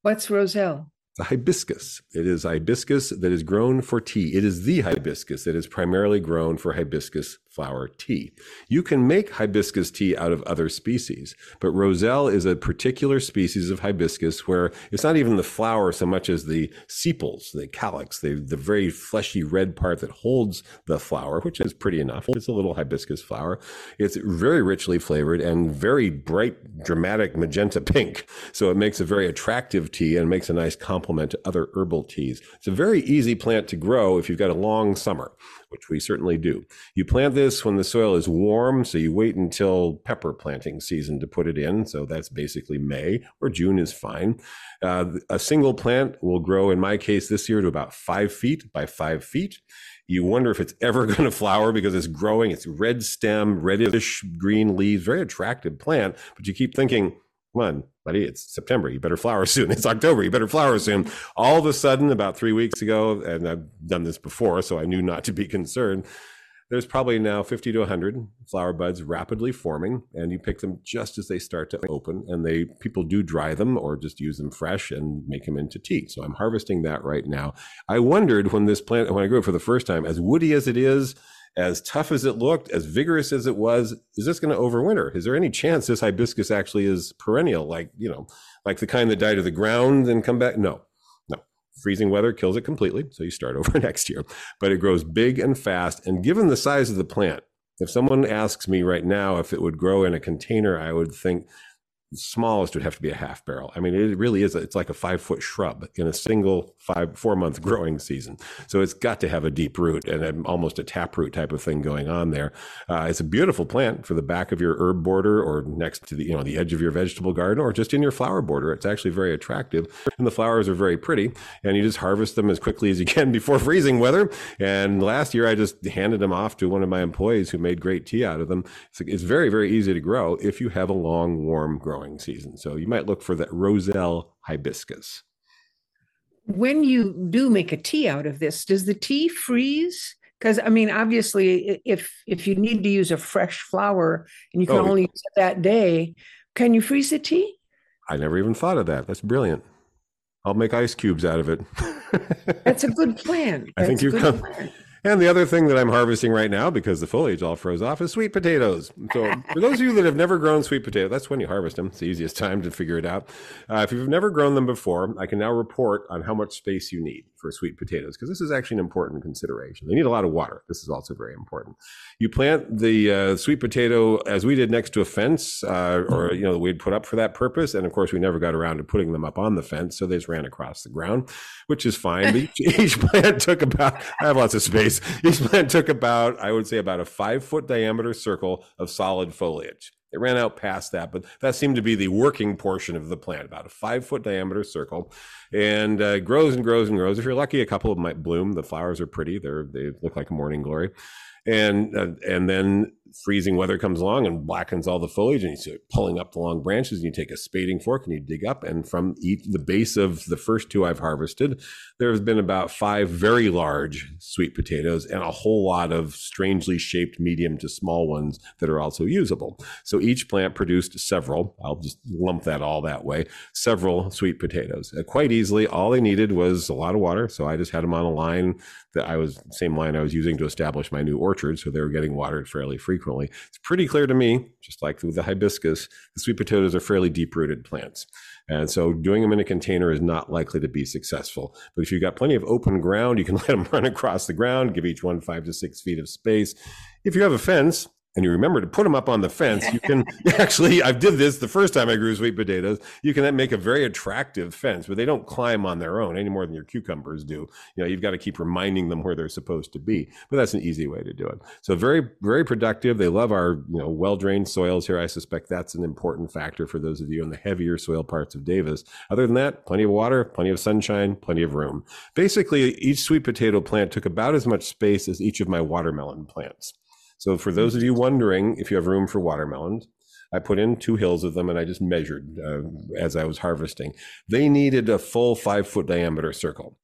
What's Roselle? A hibiscus. It is hibiscus that is grown for tea. It is the hibiscus that is primarily grown for hibiscus flower tea. You can make hibiscus tea out of other species, but roselle is a particular species of hibiscus where it's not even the flower so much as the sepals, the calyx, the, the very fleshy red part that holds the flower, which is pretty enough. It's a little hibiscus flower. It's very richly flavored and very bright, dramatic magenta pink. So it makes a very attractive tea and makes a nice complement to other herbal teas. It's a very easy plant to grow if you've got a long summer which we certainly do. You plant this when the soil is warm, so you wait until pepper planting season to put it in. So that's basically May or June is fine. Uh, a single plant will grow, in my case this year, to about five feet by five feet. You wonder if it's ever going to flower because it's growing. It's red stem, reddish green leaves, very attractive plant. But you keep thinking, come on, buddy, it's September. You better flower soon. It's October. You better flower soon. All of a sudden, about three weeks ago, and I've done this before, so I knew not to be concerned. There's probably now 50 to 100 flower buds rapidly forming, and you pick them just as they start to open. And they people do dry them or just use them fresh and make them into tea. So I'm harvesting that right now. I wondered when this plant, when I grew it for the first time, as woody as it is, as tough as it looked, as vigorous as it was, is this going to overwinter? Is there any chance this hibiscus actually is perennial, like, you know, like the kind that die to the ground and come back? No, no. Freezing weather kills it completely. So you start over next year. But it grows big and fast. And given the size of the plant, if someone asks me right now if it would grow in a container, I would think smallest would have to be a half barrel. I mean, it really is. It's like a five foot shrub in a single five four month growing season. So it's got to have a deep root and almost a taproot type of thing going on there. Uh, it's a beautiful plant for the back of your herb border or next to the you know the edge of your vegetable garden or just in your flower border. It's actually very attractive, and the flowers are very pretty. And you just harvest them as quickly as you can before freezing weather. And last year, I just handed them off to one of my employees who made great tea out of them. It's, it's very very easy to grow if you have a long warm growing growing season. So you might look for that Roselle hibiscus. When you do make a tea out of this, does the tea freeze? Because I mean, obviously, if if you need to use a fresh flower and you can oh, only use it that day, can you freeze the tea? I never even thought of that. That's brilliant. I'll make ice cubes out of it. That's a good plan. That's I think you've come. Plan. And the other thing that I'm harvesting right now, because the foliage all froze off, is sweet potatoes. So for those of you that have never grown sweet potatoes, that's when you harvest them. It's the easiest time to figure it out. Uh, if you've never grown them before, I can now report on how much space you need for sweet potatoes, because this is actually an important consideration. They need a lot of water. This is also very important. You plant the uh, sweet potato as we did next to a fence, uh, or you know we'd put up for that purpose, and of course we never got around to putting them up on the fence, so they just ran across the ground, which is fine. each, each plant took about I have lots of space each plant took about, I would say, about a five foot diameter circle of solid foliage. It ran out past that, but that seemed to be the working portion of the plant, about a five foot diameter circle, and uh, grows and grows and grows. If you're lucky, a couple of them might bloom. The flowers are pretty; they they look like a morning glory, and uh, and then freezing weather comes along and blackens all the foliage and you start pulling up the long branches and you take a spading fork and you dig up. And from each, the base of the first two I've harvested there's been about five very large sweet potatoes and a whole lot of strangely shaped medium to small ones that are also usable. So each plant produced several I'll just lump that all that way several sweet potatoes. Uh, quite easily all they needed was a lot of water. So I just had them on a line that I was same line I was using to establish my new orchard. So they were getting watered fairly frequently frequently. It's pretty clear to me, just like with the hibiscus, the sweet potatoes are fairly deep rooted plants. And so doing them in a container is not likely to be successful. But if you've got plenty of open ground, you can let them run across the ground, give each one five to six feet of space. If you have a fence, and you remember to put them up on the fence, you can actually, I did this the first time I grew sweet potatoes. You can make a very attractive fence, but they don't climb on their own any more than your cucumbers do. You know, you've got to keep reminding them where they're supposed to be, but that's an easy way to do it. So very, very productive. They love our, you know, well-drained soils here. I suspect that's an important factor for those of you in the heavier soil parts of Davis. Other than that, plenty of water, plenty of sunshine, plenty of room. Basically, each sweet potato plant took about as much space as each of my watermelon plants. So for those of you wondering if you have room for watermelons, I put in two hills of them and I just measured uh, as I was harvesting. They needed a full five foot diameter circle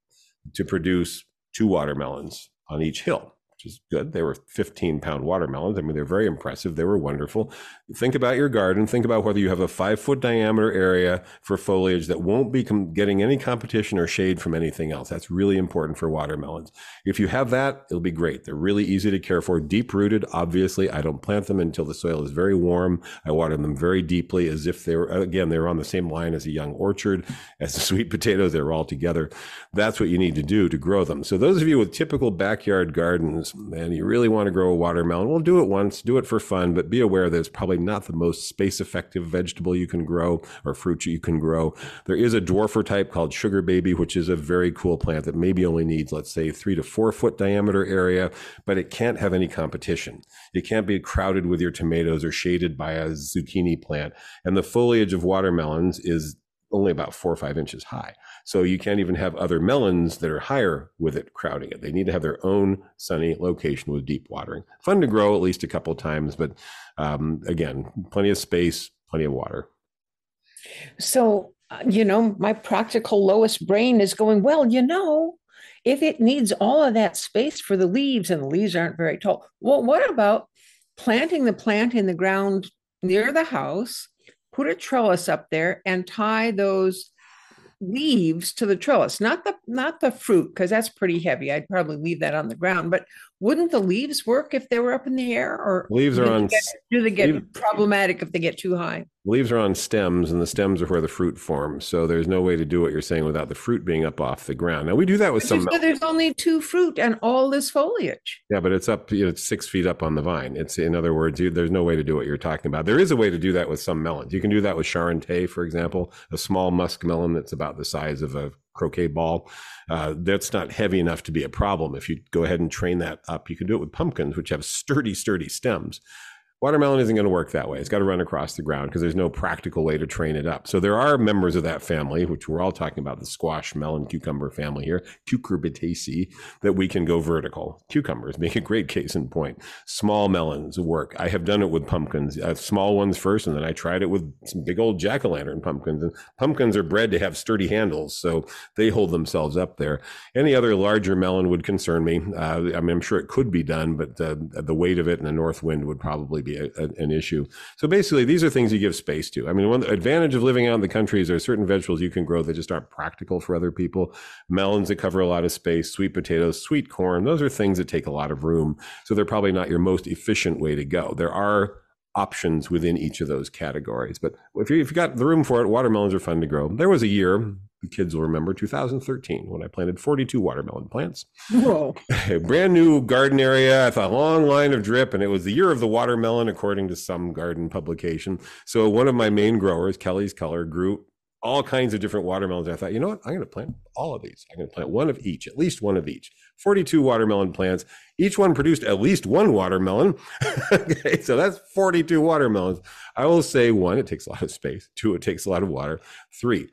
to produce two watermelons on each hill which is good. They were 15 pound watermelons. I mean, they're very impressive. They were wonderful. Think about your garden. Think about whether you have a five foot diameter area for foliage that won't be com- getting any competition or shade from anything else. That's really important for watermelons. If you have that, it'll be great. They're really easy to care for, deep rooted. Obviously, I don't plant them until the soil is very warm. I water them very deeply as if they were, again, they were on the same line as a young orchard, as the sweet potatoes. They're all together. That's what you need to do to grow them. So those of you with typical backyard gardens, and you really want to grow a watermelon, well, do it once, do it for fun, but be aware that it's probably not the most space effective vegetable you can grow or fruit you can grow. There is a dwarfer type called sugar baby, which is a very cool plant that maybe only needs, let's say, three to four foot diameter area, but it can't have any competition. It can't be crowded with your tomatoes or shaded by a zucchini plant. And the foliage of watermelons is only about four or five inches high. So you can't even have other melons that are higher with it crowding it. They need to have their own sunny location with deep watering. Fun to grow at least a couple times, but um, again, plenty of space, plenty of water. So, you know, my practical lowest brain is going, well, you know, if it needs all of that space for the leaves and the leaves aren't very tall, well, what about planting the plant in the ground near the house, put a trellis up there and tie those leaves to the trellis, not the not the fruit, because that's pretty heavy. I'd probably leave that on the ground. But wouldn't the leaves work if they were up in the air? Or leaves are on. Get, do they get leaves, problematic if they get too high? Leaves are on stems, and the stems are where the fruit forms. So there's no way to do what you're saying without the fruit being up off the ground. Now we do that with some. there's only two fruit and all this foliage. Yeah, but it's up. You know, it's six feet up on the vine. It's in other words, you, there's no way to do what you're talking about. There is a way to do that with some melons. You can do that with Charentais, for example, a small musk melon that's about the size of a croquet ball. Uh, that's not heavy enough to be a problem. If you go ahead and train that up, you can do it with pumpkins, which have sturdy, sturdy stems. Watermelon isn't going to work that way. It's got to run across the ground because there's no practical way to train it up. So there are members of that family, which we're all talking about the squash, melon, cucumber family here, cucurbitaceae, that we can go vertical. Cucumbers make a great case in point. Small melons work. I have done it with pumpkins, uh, small ones first, and then I tried it with some big old jack o' lantern pumpkins. And pumpkins are bred to have sturdy handles, so they hold themselves up there. Any other larger melon would concern me. Uh, I mean, I'm sure it could be done, but uh, the weight of it and the north wind would probably be be a, a, an issue. So basically, these are things you give space to. I mean, one advantage of living out in the country is there are certain vegetables you can grow that just aren't practical for other people. Melons that cover a lot of space, sweet potatoes, sweet corn, those are things that take a lot of room. So they're probably not your most efficient way to go. There are options within each of those categories. But if, you, if you've got the room for it, watermelons are fun to grow. There was a year, the kids will remember 2013 when I planted 42 watermelon plants. Whoa. A brand new garden area with a long line of drip, and it was the year of the watermelon, according to some garden publication. So one of my main growers, Kelly's Color, grew all kinds of different watermelons. I thought, you know what? I'm going to plant all of these. I'm going to plant one of each, at least one of each. 42 watermelon plants. Each one produced at least one watermelon. okay, so that's 42 watermelons. I will say one, it takes a lot of space. Two, it takes a lot of water. Three,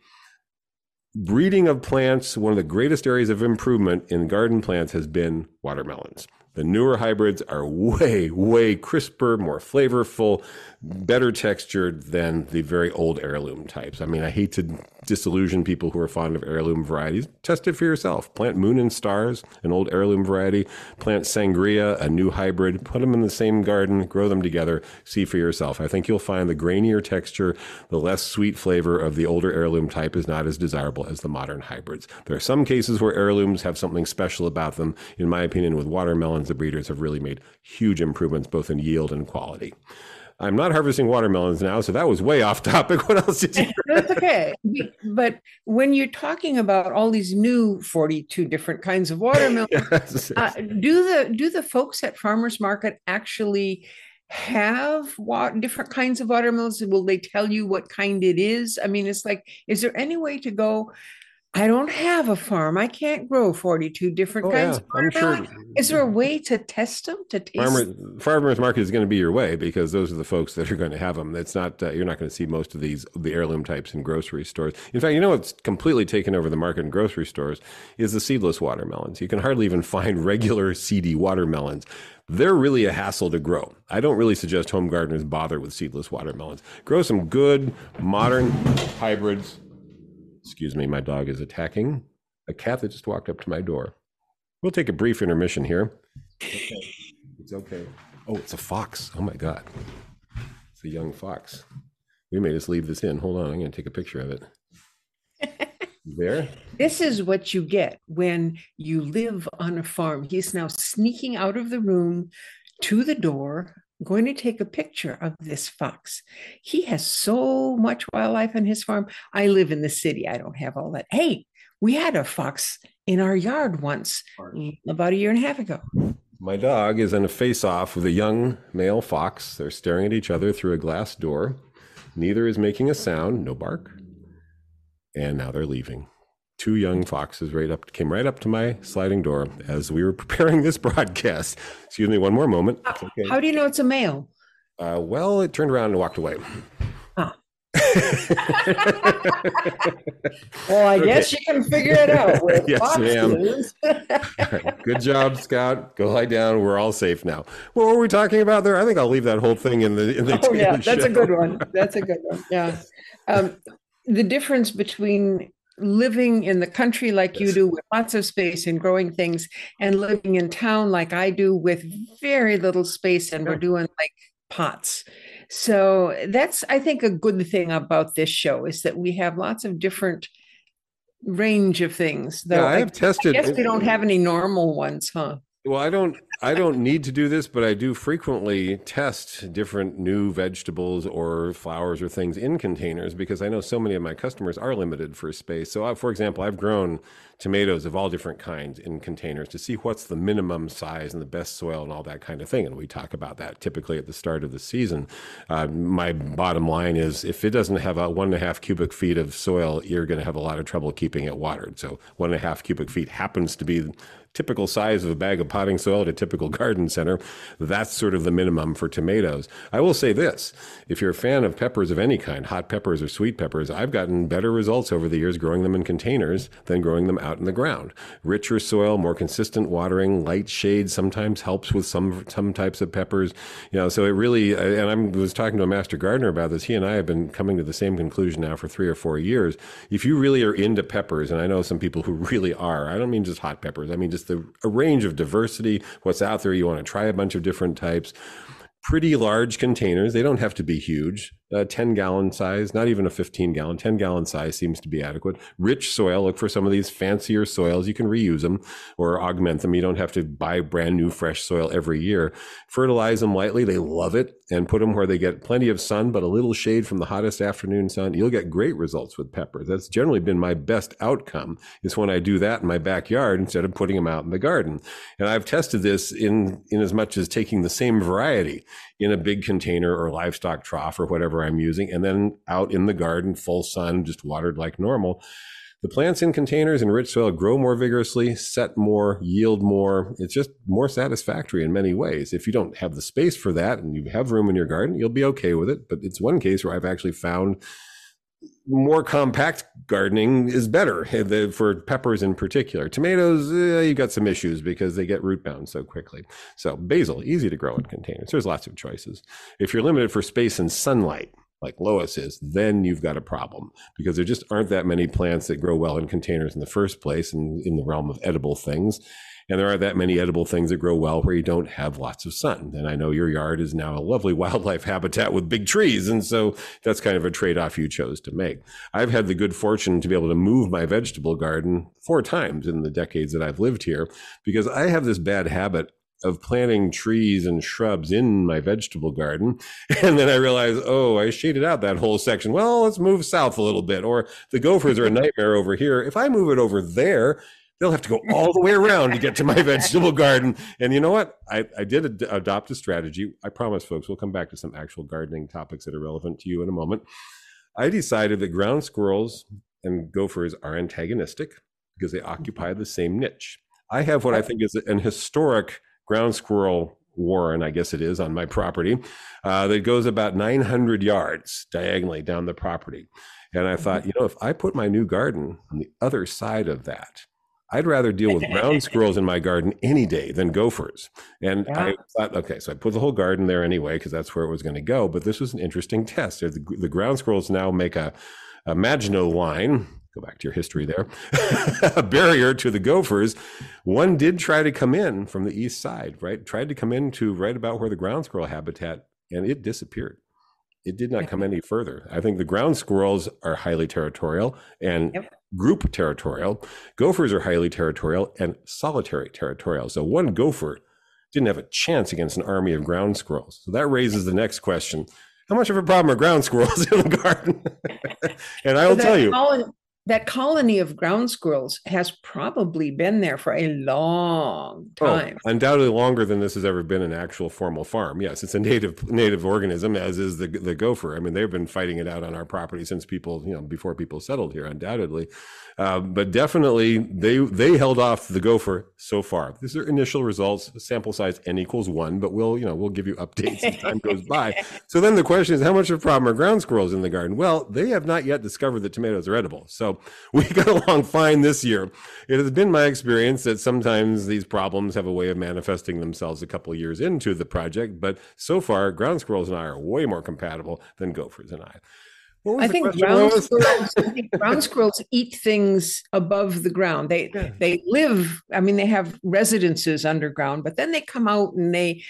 breeding of plants, one of the greatest areas of improvement in garden plants has been watermelons. The newer hybrids are way, way crisper, more flavorful, better textured than the very old heirloom types. I mean, I hate to disillusion people who are fond of heirloom varieties. Test it for yourself. Plant Moon and Stars, an old heirloom variety. Plant Sangria, a new hybrid. Put them in the same garden, grow them together, see for yourself. I think you'll find the grainier texture, the less sweet flavor of the older heirloom type is not as desirable as the modern hybrids. There are some cases where heirlooms have something special about them. In my opinion, with watermelons, The breeders have really made huge improvements both in yield and quality. I'm not harvesting watermelons now, so that was way off topic. What else did you? That's okay. But when you're talking about all these new 42 different kinds of watermelons, yes. uh, do the do the folks at farmers market actually have what different kinds of watermelons? Will they tell you what kind it is? I mean, it's like, is there any way to go? I don't have a farm. I can't grow 42 different oh, kinds. Yeah. I'm sure. Is there a way to test them to taste? Farmer, farmers market is going to be your way because those are the folks that are going to have them. It's not uh, you're not going to see most of these the heirloom types in grocery stores. In fact, you know what's completely taken over the market in grocery stores is the seedless watermelons. You can hardly even find regular seedy watermelons. They're really a hassle to grow. I don't really suggest home gardeners bother with seedless watermelons. Grow some good modern hybrids Excuse me, my dog is attacking a cat that just walked up to my door. We'll take a brief intermission here. Okay. It's okay. Oh, it's a fox. Oh my God. It's a young fox. We may just leave this in. Hold on. I'm going to take a picture of it. there. This is what you get when you live on a farm. He's now sneaking out of the room to the door going to take a picture of this fox. He has so much wildlife on his farm. I live in the city. I don't have all that. Hey, we had a fox in our yard once about a year and a half ago. My dog is in a face off with a young male fox. They're staring at each other through a glass door. Neither is making a sound, no bark. And now they're leaving two young foxes right up came right up to my sliding door as we were preparing this broadcast. Excuse me one more moment. Okay. How do you know it's a male? Uh, well, it turned around and walked away. Oh. well, I okay. guess you can figure it out. yes, ma'am. Good job, Scout. Go lie down. We're all safe now. What were we talking about there? I think I'll leave that whole thing in the in the. Oh yeah, that's show. a good one. That's a good one. Yeah. Um, the difference between living in the country like you do with lots of space and growing things and living in town like I do with very little space and we're doing like pots. So that's I think a good thing about this show is that we have lots of different range of things. Though yeah, I have tested. I guess we don't have any normal ones, huh? Well, I don't I don't need to do this, but I do frequently test different new vegetables or flowers or things in containers because I know so many of my customers are limited for space. So, I, for example, I've grown tomatoes of all different kinds in containers to see what's the minimum size and the best soil and all that kind of thing. And we talk about that typically at the start of the season. Uh, my bottom line is if it doesn't have a one and a half cubic feet of soil, you're going to have a lot of trouble keeping it watered. So, one and a half cubic feet happens to be typical size of a bag of potting soil at a typical garden center. That's sort of the minimum for tomatoes. I will say this if you're a fan of peppers of any kind, hot peppers or sweet peppers, I've gotten better results over the years growing them in containers than growing them out in the ground. Richer soil, more consistent watering, light shade sometimes helps with some some types of peppers. You know, so it really and I was talking to a master gardener about this. He and I have been coming to the same conclusion now for three or four years. If you really are into peppers, and I know some people who really are, I don't mean just hot peppers, I mean just the a range of diversity, what's out there. You want to try a bunch of different types pretty large containers. They don't have to be huge. A 10 gallon size, not even a 15 gallon, 10 gallon size seems to be adequate. Rich soil, look for some of these fancier soils. You can reuse them or augment them. You don't have to buy brand new fresh soil every year. Fertilize them lightly. They love it and put them where they get plenty of sun, but a little shade from the hottest afternoon sun. You'll get great results with peppers. That's generally been my best outcome is when I do that in my backyard instead of putting them out in the garden. And I've tested this in, in as much as taking the same variety in a big container or livestock trough or whatever I'm using, and then out in the garden, full sun, just watered like normal. The plants in containers in rich soil grow more vigorously, set more, yield more. It's just more satisfactory in many ways. If you don't have the space for that and you have room in your garden, you'll be okay with it. But it's one case where I've actually found more compact gardening is better for peppers in particular. Tomatoes, eh, you got some issues because they get root bound so quickly. So basil, easy to grow in containers. There's lots of choices. If you're limited for space and sunlight, like Lois is, then you've got a problem because there just aren't that many plants that grow well in containers in the first place and in the realm of edible things. And there aren't that many edible things that grow well where you don't have lots of sun. And I know your yard is now a lovely wildlife habitat with big trees. And so that's kind of a trade off you chose to make. I've had the good fortune to be able to move my vegetable garden four times in the decades that I've lived here because I have this bad habit of planting trees and shrubs in my vegetable garden. And then I realized, oh, I shaded out that whole section. Well, let's move south a little bit. Or the gophers are a nightmare over here. If I move it over there, they'll have to go all the way around to get to my vegetable garden. And you know what? I, I did ad- adopt a strategy. I promise, folks, we'll come back to some actual gardening topics that are relevant to you in a moment. I decided that ground squirrels and gophers are antagonistic because they occupy the same niche. I have what I think is an historic ground squirrel warren, I guess it is, on my property uh, that goes about 900 yards diagonally down the property. And I thought, you know, if I put my new garden on the other side of that, I'd rather deal with ground squirrels in my garden any day than gophers. And yeah. I thought, okay, so I put the whole garden there anyway, because that's where it was going to go. But this was an interesting test. The, the ground squirrels now make a, a Maginot line go back to your history there, a barrier to the gophers. One did try to come in from the east side, right? Tried to come into right about where the ground squirrel habitat, and it disappeared. It did not come any further. I think the ground squirrels are highly territorial and yep. Group territorial. Gophers are highly territorial and solitary territorial. So one gopher didn't have a chance against an army of ground squirrels. So that raises the next question how much of a problem are ground squirrels in the garden? and I will tell you that colony of ground squirrels has probably been there for a long oh, time. Oh, undoubtedly longer than this has ever been an actual formal farm. Yes, it's a native native organism, as is the the gopher. I mean, they've been fighting it out on our property since people, you know, before people settled here, undoubtedly. Uh, but definitely, they they held off the gopher so far. These are initial results. Sample size n equals one, but we'll you know we'll give you updates as time goes by. So then the question is, how much of a problem are ground squirrels in the garden? Well, they have not yet discovered that tomatoes are edible. So we got along fine this year. It has been my experience that sometimes these problems have a way of manifesting themselves a couple years into the project, but so far, ground squirrels and I are way more compatible than gophers and I. I think, ground squirrels, I think ground squirrels eat things above the ground. They yeah. they live. I mean, they have residences underground, but then they come out and they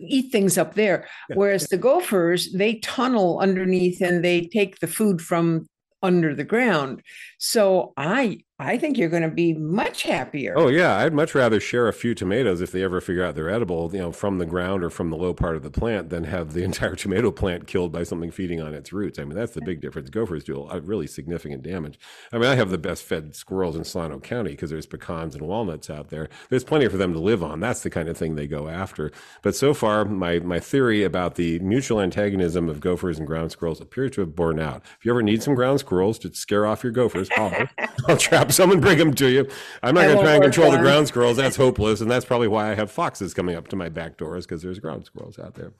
eat things up there. Yeah. Whereas the gophers, they tunnel underneath and they take the food from under the ground. So I I think you're going to be much happier. Oh yeah, I'd much rather share a few tomatoes if they ever figure out they're edible, you know, from the ground or from the low part of the plant than have the entire tomato plant killed by something feeding on its roots. I mean, that's the big difference. Gophers do a really significant damage. I mean, I have the best fed squirrels in Solano County because there's pecans and walnuts out there. There's plenty for them to live on. That's the kind of thing they go after. But so far, my my theory about the mutual antagonism of gophers and ground squirrels appears to have borne out. If you ever need some ground squirrels to scare off your gophers, I'll, I'll trap someone bring them to you. I'm not going to try and control the ground squirrels. That's hopeless, and that's probably why I have foxes coming up to my back doors because there's ground squirrels out there.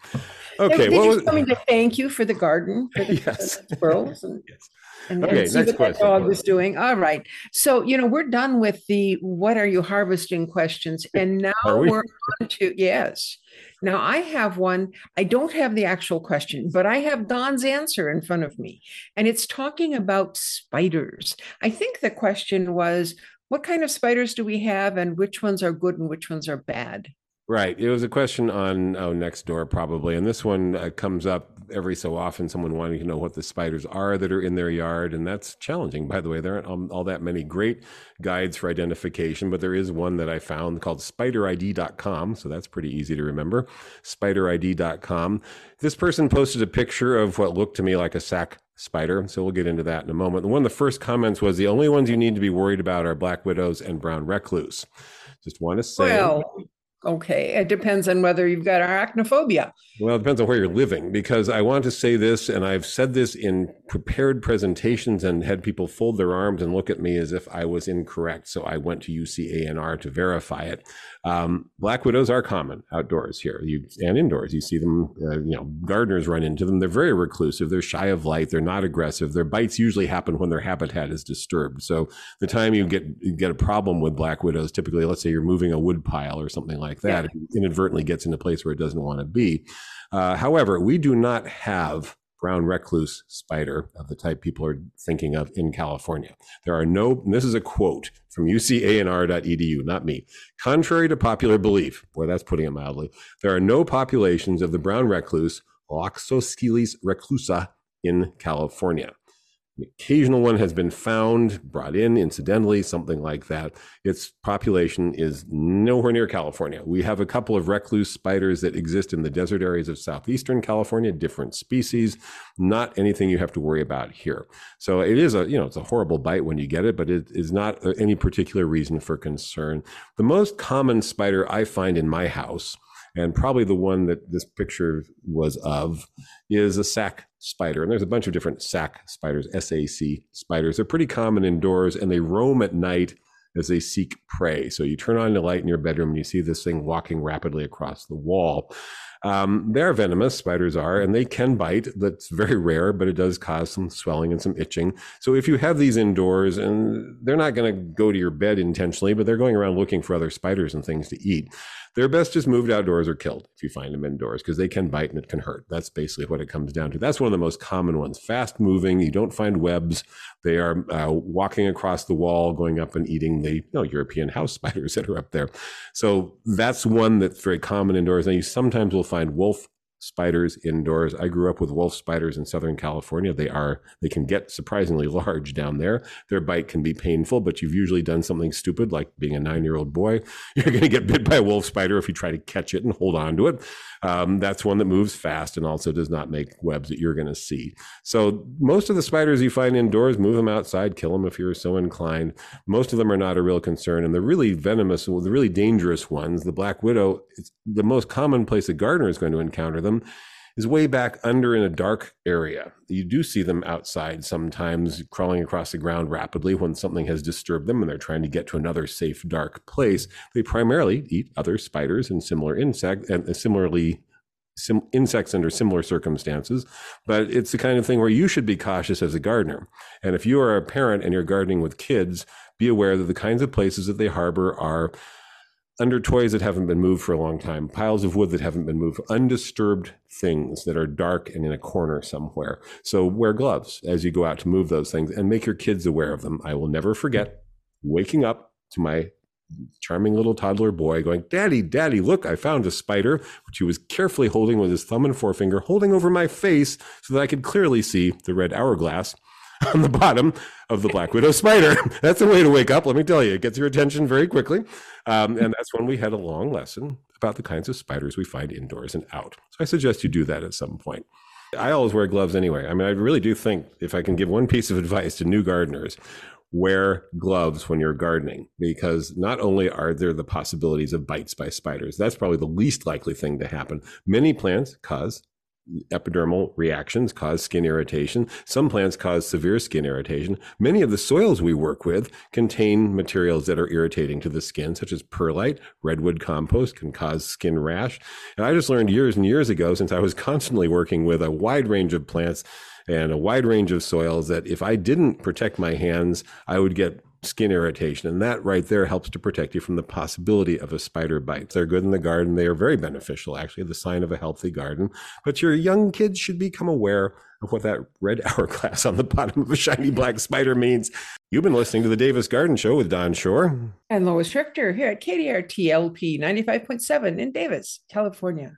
Okay, well, was... coming to thank you for the garden for the, yes. squirrels. And, yes. And, okay, and see next what question. dog was doing. All right. So, you know, we're done with the what are you harvesting questions. And now we? we're on to, yes. Now I have one. I don't have the actual question, but I have Don's answer in front of me. And it's talking about spiders. I think the question was what kind of spiders do we have and which ones are good and which ones are bad? Right. It was a question on oh, next door probably, and this one uh, comes up every so often. Someone wanting to know what the spiders are that are in their yard, and that's challenging. By the way, there aren't all that many great guides for identification, but there is one that I found called SpiderID.com, so that's pretty easy to remember. SpiderID.com. This person posted a picture of what looked to me like a sack spider. So we'll get into that in a moment. One of the first comments was the only ones you need to be worried about are black widows and brown recluse. Just want to say. Well, Okay. It depends on whether you've got arachnophobia. Well, it depends on where you're living because I want to say this, and I've said this in prepared presentations and had people fold their arms and look at me as if I was incorrect. So I went to UCANR to verify it. Um, black widows are common outdoors here you, and indoors. You see them, uh, you know, gardeners run into them. They're very reclusive. They're shy of light. They're not aggressive. Their bites usually happen when their habitat is disturbed. So the time you get you get a problem with black widows, typically, let's say you're moving a wood pile or something like that, yeah. it inadvertently gets in a place where it doesn't want to be. Uh, however, we do not have brown recluse spider of the type people are thinking of in California. There are no, this is a quote from ucanr.edu, not me. Contrary to popular belief, boy, that's putting it mildly, there are no populations of the brown recluse, Loxosceles reclusa, in California. The occasional one has been found, brought in incidentally, something like that. Its population is nowhere near California. We have a couple of recluse spiders that exist in the desert areas of southeastern California, different species, not anything you have to worry about here. So it is a, you know, it's a horrible bite when you get it, but it is not uh, any particular reason for concern. The most common spider I find in my house and probably the one that this picture was of is a sac spider. And there's a bunch of different sac spiders, SAC spiders. They're pretty common indoors and they roam at night as they seek prey. So you turn on the light in your bedroom and you see this thing walking rapidly across the wall. Um, they're venomous, spiders are, and they can bite. That's very rare, but it does cause some swelling and some itching. So if you have these indoors, and they're not going to go to your bed intentionally, but they're going around looking for other spiders and things to eat, they're best just moved outdoors or killed if you find them indoors because they can bite and it can hurt. That's basically what it comes down to. That's one of the most common ones. Fast moving, you don't find webs. They are uh, walking across the wall, going up and eating the you know, European house spiders that are up there. So that's one that's very common indoors. And you sometimes will find wolf spiders indoors. I grew up with wolf spiders in Southern California. They are, they can get surprisingly large down there. Their bite can be painful, but you've usually done something stupid like being a nine year old boy. You're going to get bit by a wolf spider if you try to catch it and hold on to it. Um, that's one that moves fast and also does not make webs that you're going to see. So most of the spiders you find indoors, move them outside, kill them if you're so inclined. Most of them are not a real concern. And the really venomous, the really dangerous ones, the black widow, the most common place a gardener is going to encounter them is way back under in a dark area. You do see them outside sometimes crawling across the ground rapidly when something has disturbed them and they're trying to get to another safe, dark place. They primarily eat other spiders and similar insects and similarly Sim- insects under similar circumstances, but it's the kind of thing where you should be cautious as a gardener. And if you are a parent and you're gardening with kids, be aware that the kinds of places that they harbor are under toys that haven't been moved for a long time, piles of wood that haven't been moved, undisturbed things that are dark and in a corner somewhere. So wear gloves as you go out to move those things and make your kids aware of them. I will never forget waking up to my charming little toddler boy going, Daddy, Daddy, look, I found a spider, which he was carefully holding with his thumb and forefinger, holding over my face so that I could clearly see the red hourglass on the bottom of the black widow spider. that's a way to wake up. Let me tell you, it gets your attention very quickly. Um, and that's when we had a long lesson about the kinds of spiders we find indoors and out. So I suggest you do that at some point. I always wear gloves anyway. I mean, I really do think if I can give one piece of advice to new gardeners, wear gloves when you're gardening because not only are there the possibilities of bites by spiders, that's probably the least likely thing to happen. Many plants cause epidermal reactions cause skin irritation. Some plants cause severe skin irritation. Many of the soils we work with contain materials that are irritating to the skin, such as perlite, redwood compost can cause skin rash. And I just learned years and years ago, since I was constantly working with a wide range of plants and a wide range of soils, that if I didn't protect my hands, I would get skin irritation. And that right there helps to protect you from the possibility of a spider bite. They're good in the garden. They are very beneficial, actually, the sign of a healthy garden. But your young kids should become aware of what that red hourglass on the bottom of a shiny black spider means. You've been listening to the Davis Garden Show with Don Shor and Lois Richter here at KDRT LP 95.7 in Davis, California.